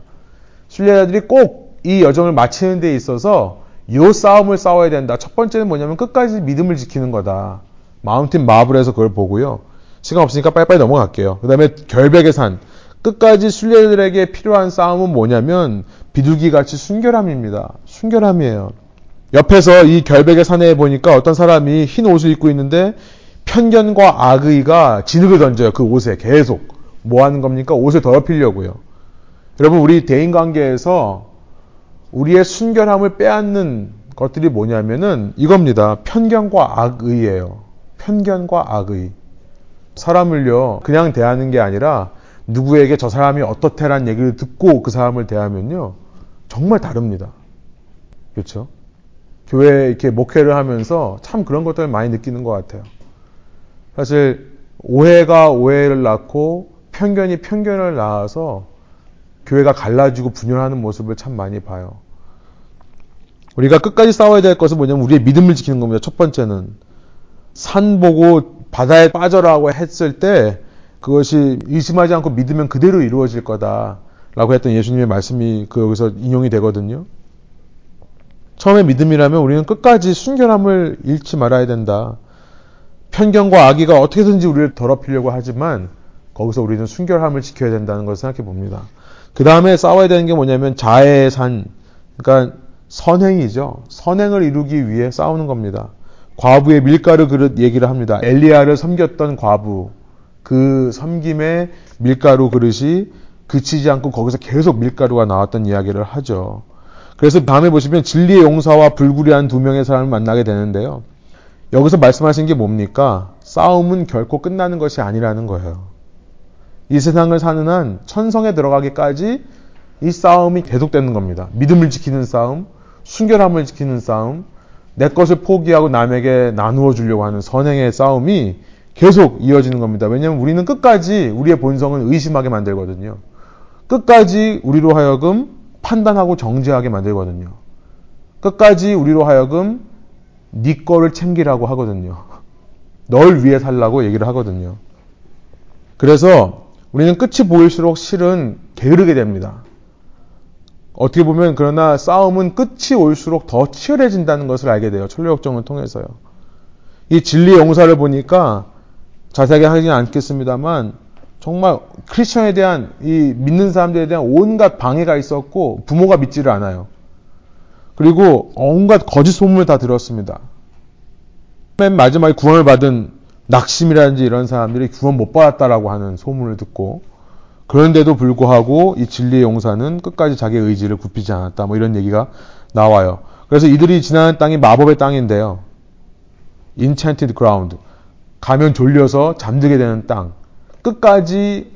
순례자들이 꼭 이 여정을 마치는 데 있어서 이 싸움을 싸워야 된다. 첫 번째는 뭐냐면 끝까지 믿음을 지키는 거다. 마운틴 마블에서 그걸 보고요. 시간 없으니까 빨리빨리 넘어갈게요. 그 다음에 결백의 산. 끝까지 순례자들에게 필요한 싸움은 뭐냐면 비둘기 같이 순결함입니다. 순결함이에요. 옆에서 이 결백의 산에 보니까 어떤 사람이 흰 옷을 입고 있는데 편견과 악의가 진흙을 던져요. 그 옷에 계속. 뭐 하는 겁니까? 옷을 더럽히려고요. 여러분, 우리 대인 관계에서 우리의 순결함을 빼앗는 것들이 뭐냐면은 이겁니다. 편견과 악의예요. 편견과 악의. 사람을요, 그냥 대하는 게 아니라 누구에게 저 사람이 어떻대란 얘기를 듣고 그 사람을 대하면요, 정말 다릅니다. 그렇죠? 교회 이렇게 목회를 하면서 참 그런 것들을 많이 느끼는 것 같아요. 사실 오해가 오해를 낳고 편견이 편견을 낳아서 교회가 갈라지고 분열하는 모습을 참 많이 봐요. 우리가 끝까지 싸워야 될 것은 뭐냐면 우리의 믿음을 지키는 겁니다. 첫 번째는 산 보고 바다에 빠져라고 했을 때 그것이 의심하지 않고 믿으면 그대로 이루어질 거다라고 했던 예수님의 말씀이 그 여기서 인용이 되거든요. 처음에 믿음이라면 우리는 끝까지 순결함을 잃지 말아야 된다. 편견과 악의가 어떻게든지 우리를 더럽히려고 하지만 거기서 우리는 순결함을 지켜야 된다는 것을 생각해 봅니다. 그 다음에 싸워야 되는 게 뭐냐면 자해의 산, 그러니까 선행이죠. 선행을 이루기 위해 싸우는 겁니다. 과부의 밀가루 그릇 얘기를 합니다. 엘리야를 섬겼던 과부, 그 섬김의 밀가루 그릇이 그치지 않고 거기서 계속 밀가루가 나왔던 이야기를 하죠. 그래서 다음에 보시면 진리의 용사와 불구리한 두 명의 사람을 만나게 되는데요. 여기서 말씀하신 게 뭡니까? 싸움은 결코 끝나는 것이 아니라는 거예요. 이 세상을 사는 한 천성에 들어가기까지 이 싸움이 계속되는 겁니다. 믿음을 지키는 싸움, 순결함을 지키는 싸움, 내 것을 포기하고 남에게 나누어 주려고 하는 선행의 싸움이 계속 이어지는 겁니다. 왜냐하면 우리는 끝까지 우리의 본성은 의심하게 만들거든요. 끝까지 우리로 하여금 판단하고 정죄하게 만들거든요. 끝까지 우리로 하여금 네 거를 챙기라고 하거든요. 널 위해 살라고 얘기를 하거든요. 그래서 우리는 끝이 보일수록 실은 게으르게 됩니다. 어떻게 보면 그러나 싸움은 끝이 올수록 더 치열해진다는 것을 알게 돼요. 천로역정을 통해서요. 이 진리 용사를 보니까 자세하게 하지는 않겠습니다만 정말 크리스천에 대한 이 믿는 사람들에 대한 온갖 방해가 있었고 부모가 믿지를 않아요. 그리고 온갖 거짓 소문을 다 들었습니다. 맨 마지막에 구원을 받은 낙심이라든지 이런 사람들이 구원 못 받았다라고 하는 소문을 듣고 그런데도 불구하고 이 진리의 용사는 끝까지 자기의 의지를 굽히지 않았다. 뭐 이런 얘기가 나와요. 그래서 이들이 지나는 땅이 마법의 땅인데요. enchanted ground. 가면 졸려서 잠들게 되는 땅. 끝까지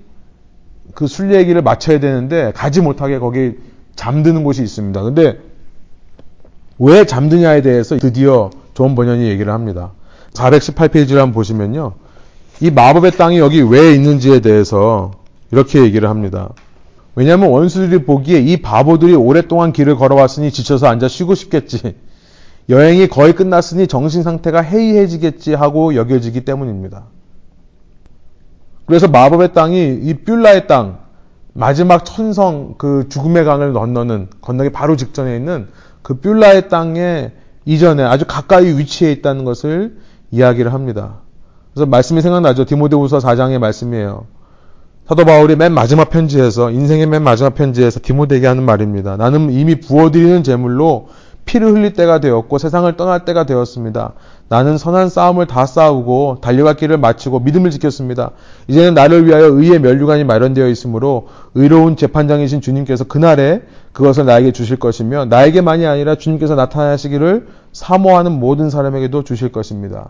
그 순례 얘기를 마쳐야 되는데 가지 못하게 거기 잠드는 곳이 있습니다. 근데 왜 잠드냐에 대해서 드디어 존 번연이 얘기를 합니다. 418페이지를 한번 보시면요. 이 마법의 땅이 여기 왜 있는지에 대해서 이렇게 얘기를 합니다. 왜냐하면 원수들이 보기에 이 바보들이 오랫동안 길을 걸어왔으니 지쳐서 앉아 쉬고 싶겠지. 여행이 거의 끝났으니 정신 상태가 해이해지겠지 하고 여겨지기 때문입니다. 그래서 마법의 땅이 이 뷸라의 땅, 마지막 천성 그 죽음의 강을 건너는 건너기 바로 직전에 있는 그 뷸라의 땅에 이전에 아주 가까이 위치해 있다는 것을 이야기를 합니다. 그래서 말씀이 생각나죠. 디모데후서 4장의 말씀이에요. 사도 바울이 맨 마지막 편지에서 인생의 맨 마지막 편지에서 디모데에게 하는 말입니다. 나는 이미 부어드리는 제물로 피를 흘릴 때가 되었고 세상을 떠날 때가 되었습니다. 나는 선한 싸움을 다 싸우고 달려갈 길을 마치고 믿음을 지켰습니다. 이제는 나를 위하여 의의 멸류관이 마련되어 있으므로 의로운 재판장이신 주님께서 그날에 그것을 나에게 주실 것이며 나에게만이 아니라 주님께서 나타나시기를 사모하는 모든 사람에게도 주실 것입니다.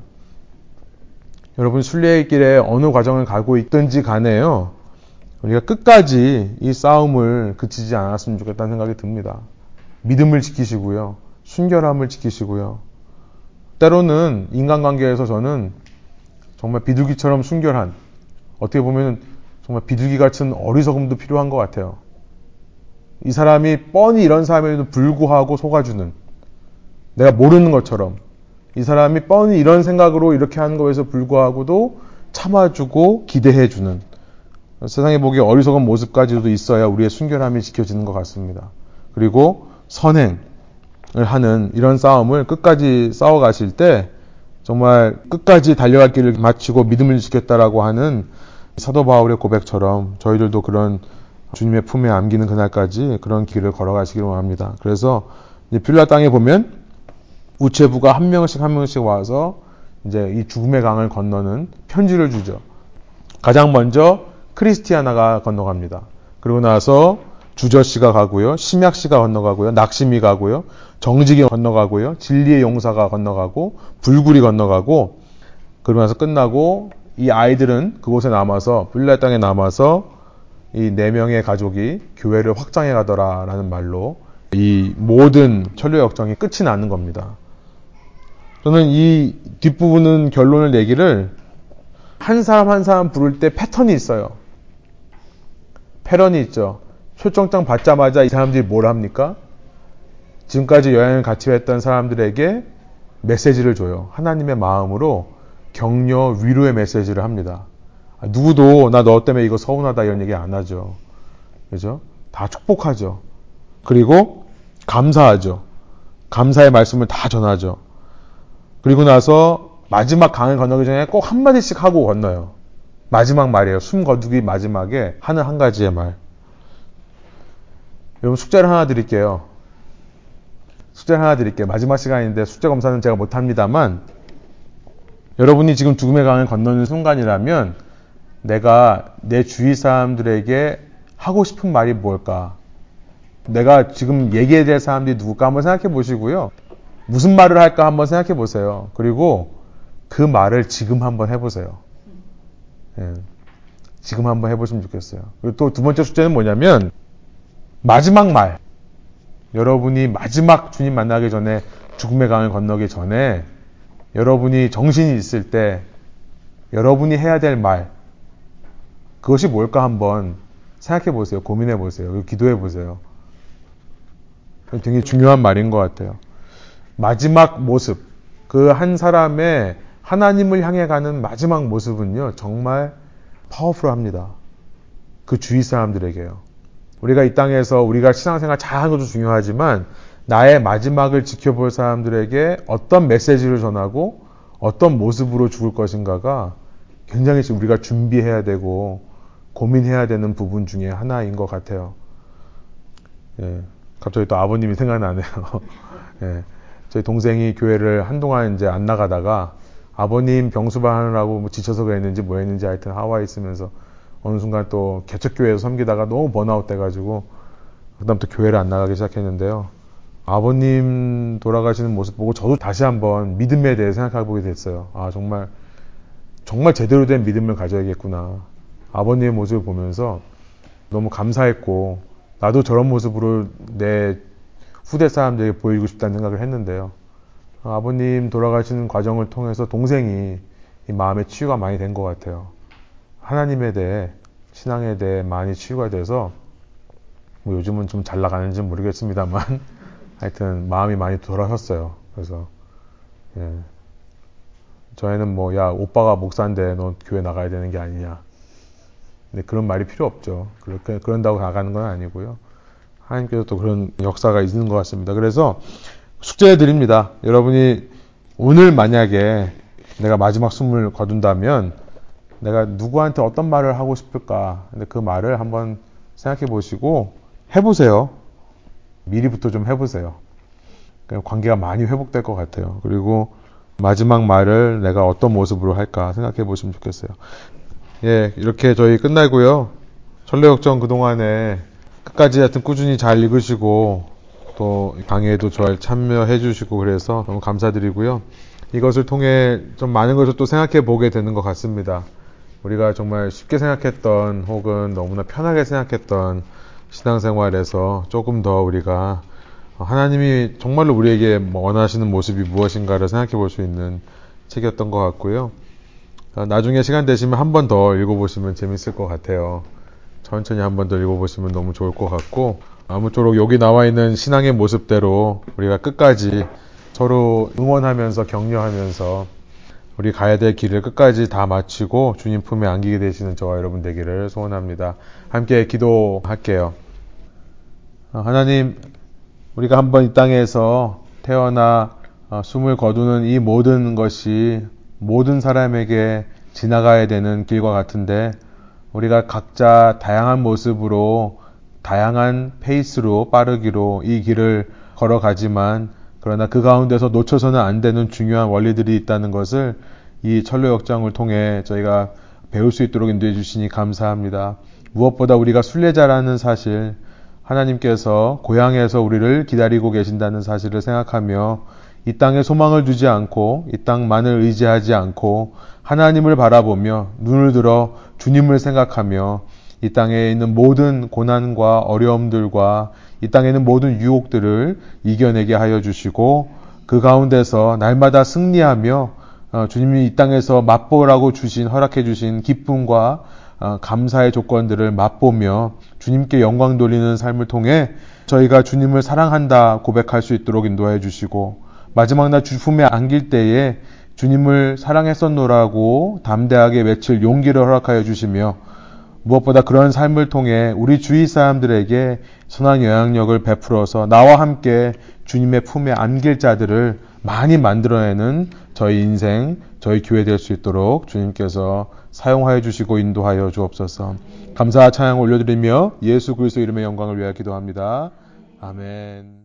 여러분 순례의 길에 어느 과정을 가고 있든지 간에요. 우리가 끝까지 이 싸움을 그치지 않았으면 좋겠다는 생각이 듭니다. 믿음을 지키시고요. 순결함을 지키시고요. 때로는 인간관계에서 저는 정말 비둘기처럼 순결한, 어떻게 보면 정말 비둘기 같은 어리석음도 필요한 것 같아요. 이 사람이 뻔히 이런 사람에도 불구하고 속아주는, 내가 모르는 것처럼, 이 사람이 뻔히 이런 생각으로 이렇게 하는 것에서 불구하고도 참아주고 기대해주는, 세상에 보기에 어리석은 모습까지도 있어야 우리의 순결함이 지켜지는 것 같습니다. 그리고 선행, 하는 이런 싸움을 끝까지 싸워가실 때 정말 끝까지 달려갈 길을 마치고 믿음을 지켰다라고 하는 사도 바울의 고백처럼 저희들도 그런 주님의 품에 안기는 그날까지 그런 길을 걸어가시기를 원합니다. 그래서 필라 땅에 보면 우체부가 한 명씩 한 명씩 와서 이제 이 죽음의 강을 건너는 편지를 주죠. 가장 먼저 크리스티아나가 건너갑니다. 그리고 나서 주저 씨가 가고요. 심약 씨가 건너가고요. 낙심이 가고요. 정직이 건너가고요. 진리의 용사가 건너가고 불굴이 건너가고 그러면서 끝나고 이 아이들은 그곳에 남아서 빌라 땅에 남아서 이 네 명의 가족이 교회를 확장해 가더라라는 말로 이 모든 천류 역정이 끝이 나는 겁니다. 저는 이 뒷부분은 결론을 내기를 한 사람 한 사람 부를 때 패턴이 있어요. 패런이 있죠. 초청장 받자마자 이 사람들이 뭘 합니까? 지금까지 여행을 같이 했던 사람들에게 메시지를 줘요. 하나님의 마음으로 격려, 위로의 메시지를 합니다. 아, 누구도 나 너 때문에 이거 서운하다 이런 얘기 안 하죠. 그죠? 다 축복하죠. 그리고 감사하죠. 감사의 말씀을 다 전하죠. 그리고 나서 마지막 강을 건너기 전에 꼭 한마디씩 하고 건너요. 마지막 말이에요. 숨 거두기 마지막에 하는 한 가지의 말. 여러분 숙제를 하나 드릴게요. 숙제를 하나 드릴게요. 마지막 시간인데 숙제 검사는 제가 못합니다만 여러분이 지금 죽음의 강을 건너는 순간이라면 내가 내 주위 사람들에게 하고 싶은 말이 뭘까? 내가 지금 얘기해야 될 사람들이 누굴까 한번 생각해 보시고요. 무슨 말을 할까 한번 생각해 보세요. 그리고 그 말을 지금 한번 해보세요. 예. 지금 한번 해보시면 좋겠어요. 그리고 또 두 번째 숙제는 뭐냐면 마지막 말. 여러분이 마지막 주님 만나기 전에 죽음의 강을 건너기 전에 여러분이 정신이 있을 때 여러분이 해야 될 말. 그것이 뭘까 한번 생각해 보세요. 고민해 보세요. 기도해 보세요. 굉장히 중요한 말인 것 같아요. 마지막 모습. 그 한 사람의 하나님을 향해 가는 마지막 모습은요, 정말 파워풀 합니다. 그 주위 사람들에게요. 우리가 이 땅에서 우리가 신앙생활 잘하는 것도 중요하지만 나의 마지막을 지켜볼 사람들에게 어떤 메시지를 전하고 어떤 모습으로 죽을 것인가가 굉장히 지금 우리가 준비해야 되고 고민해야 되는 부분 중에 하나인 것 같아요. 예, 갑자기 또 아버님이 생각나네요. 예, 저희 동생이 교회를 한동안 이제 안 나가다가 아버님 병수반 하느라고 뭐 지쳐서 그랬는지 뭐 했는지 하여튼 하와이 있으면서 어느 순간 또 개척교회에서 섬기다가 너무 번아웃 돼가지고 그다음부터 교회를 안 나가기 시작했는데요. 아버님 돌아가시는 모습 보고 저도 다시 한번 믿음에 대해 생각해 보게 됐어요. 아 정말 정말 제대로 된 믿음을 가져야겠구나. 아버님의 모습을 보면서 너무 감사했고 나도 저런 모습으로 내 후대 사람들에게 보이고 싶다는 생각을 했는데요. 아버님 돌아가시는 과정을 통해서 동생이 마음의 치유가 많이 된 것 같아요. 하나님에 대해 신앙에 대해 많이 치유가 돼서 뭐 요즘은 좀 잘 나가는지 모르겠습니다만 하여튼 마음이 많이 돌아섰어요. 그래서 예. 저희는 뭐 야 오빠가 목사인데 너 교회 나가야 되는 게 아니냐. 근데 그런 말이 필요 없죠. 그렇게 그런다고 나가는 건 아니고요. 하나님께서 또 그런 역사가 있는 것 같습니다. 그래서 숙제해 드립니다. 여러분이 오늘 만약에 내가 마지막 숨을 거둔다면 내가 누구한테 어떤 말을 하고 싶을까? 근데 그 말을 한번 생각해 보시고 해보세요. 미리부터 좀 해보세요. 관계가 많이 회복될 것 같아요. 그리고 마지막 말을 내가 어떤 모습으로 할까 생각해 보시면 좋겠어요. 예, 이렇게 저희 끝나고요. 전례역정 그동안에 끝까지 하여튼 꾸준히 잘 읽으시고 또 강의에도 잘 참여해 주시고 그래서 너무 감사드리고요. 이것을 통해 좀 많은 것을 또 생각해 보게 되는 것 같습니다. 우리가 정말 쉽게 생각했던 혹은 너무나 편하게 생각했던 신앙생활에서 조금 더 우리가 하나님이 정말로 우리에게 뭐 원하시는 모습이 무엇인가를 생각해 볼 수 있는 책이었던 것 같고요. 나중에 시간 되시면 한 번 더 읽어보시면 재밌을 것 같아요. 천천히 한 번 더 읽어보시면 너무 좋을 것 같고, 아무쪼록 여기 나와 있는 신앙의 모습대로 우리가 끝까지 서로 응원하면서 격려하면서 우리 가야 될 길을 끝까지 다 마치고 주님 품에 안기게 되시는 저와 여러분 되기를 소원합니다. 함께 기도할게요. 하나님, 우리가 한번 이 땅에서 태어나 어, 숨을 거두는 이 모든 것이 모든 사람에게 지나가야 되는 길과 같은데 우리가 각자 다양한 모습으로 다양한 페이스로 빠르기로 이 길을 걸어가지만 그러나 그 가운데서 놓쳐서는 안 되는 중요한 원리들이 있다는 것을 이 철로 역정을 통해 저희가 배울 수 있도록 인도해 주시니 감사합니다. 무엇보다 우리가 순례자라는 사실, 하나님께서 고향에서 우리를 기다리고 계신다는 사실을 생각하며 이 땅에 소망을 두지 않고 이 땅만을 의지하지 않고 하나님을 바라보며 눈을 들어 주님을 생각하며 이 땅에 있는 모든 고난과 어려움들과 이 땅에 있는 모든 유혹들을 이겨내게 하여 주시고 그 가운데서 날마다 승리하며 어, 주님이 이 땅에서 맛보라고 주신 허락해 주신 기쁨과 어, 감사의 조건들을 맛보며 주님께 영광 돌리는 삶을 통해 저희가 주님을 사랑한다 고백할 수 있도록 인도해 주시고 마지막 날 주 품에 안길 때에 주님을 사랑했었노라고 담대하게 외칠 용기를 허락하여 주시며 무엇보다 그런 삶을 통해 우리 주위 사람들에게 선한 영향력을 베풀어서 나와 함께 주님의 품에 안길 자들을 많이 만들어내는 저희 인생, 저희 교회 될 수 있도록 주님께서 사용하여 주시고 인도하여 주옵소서. 감사 찬양 올려드리며 예수 그리스도 이름의 영광을 위하여 기도합니다. 아멘.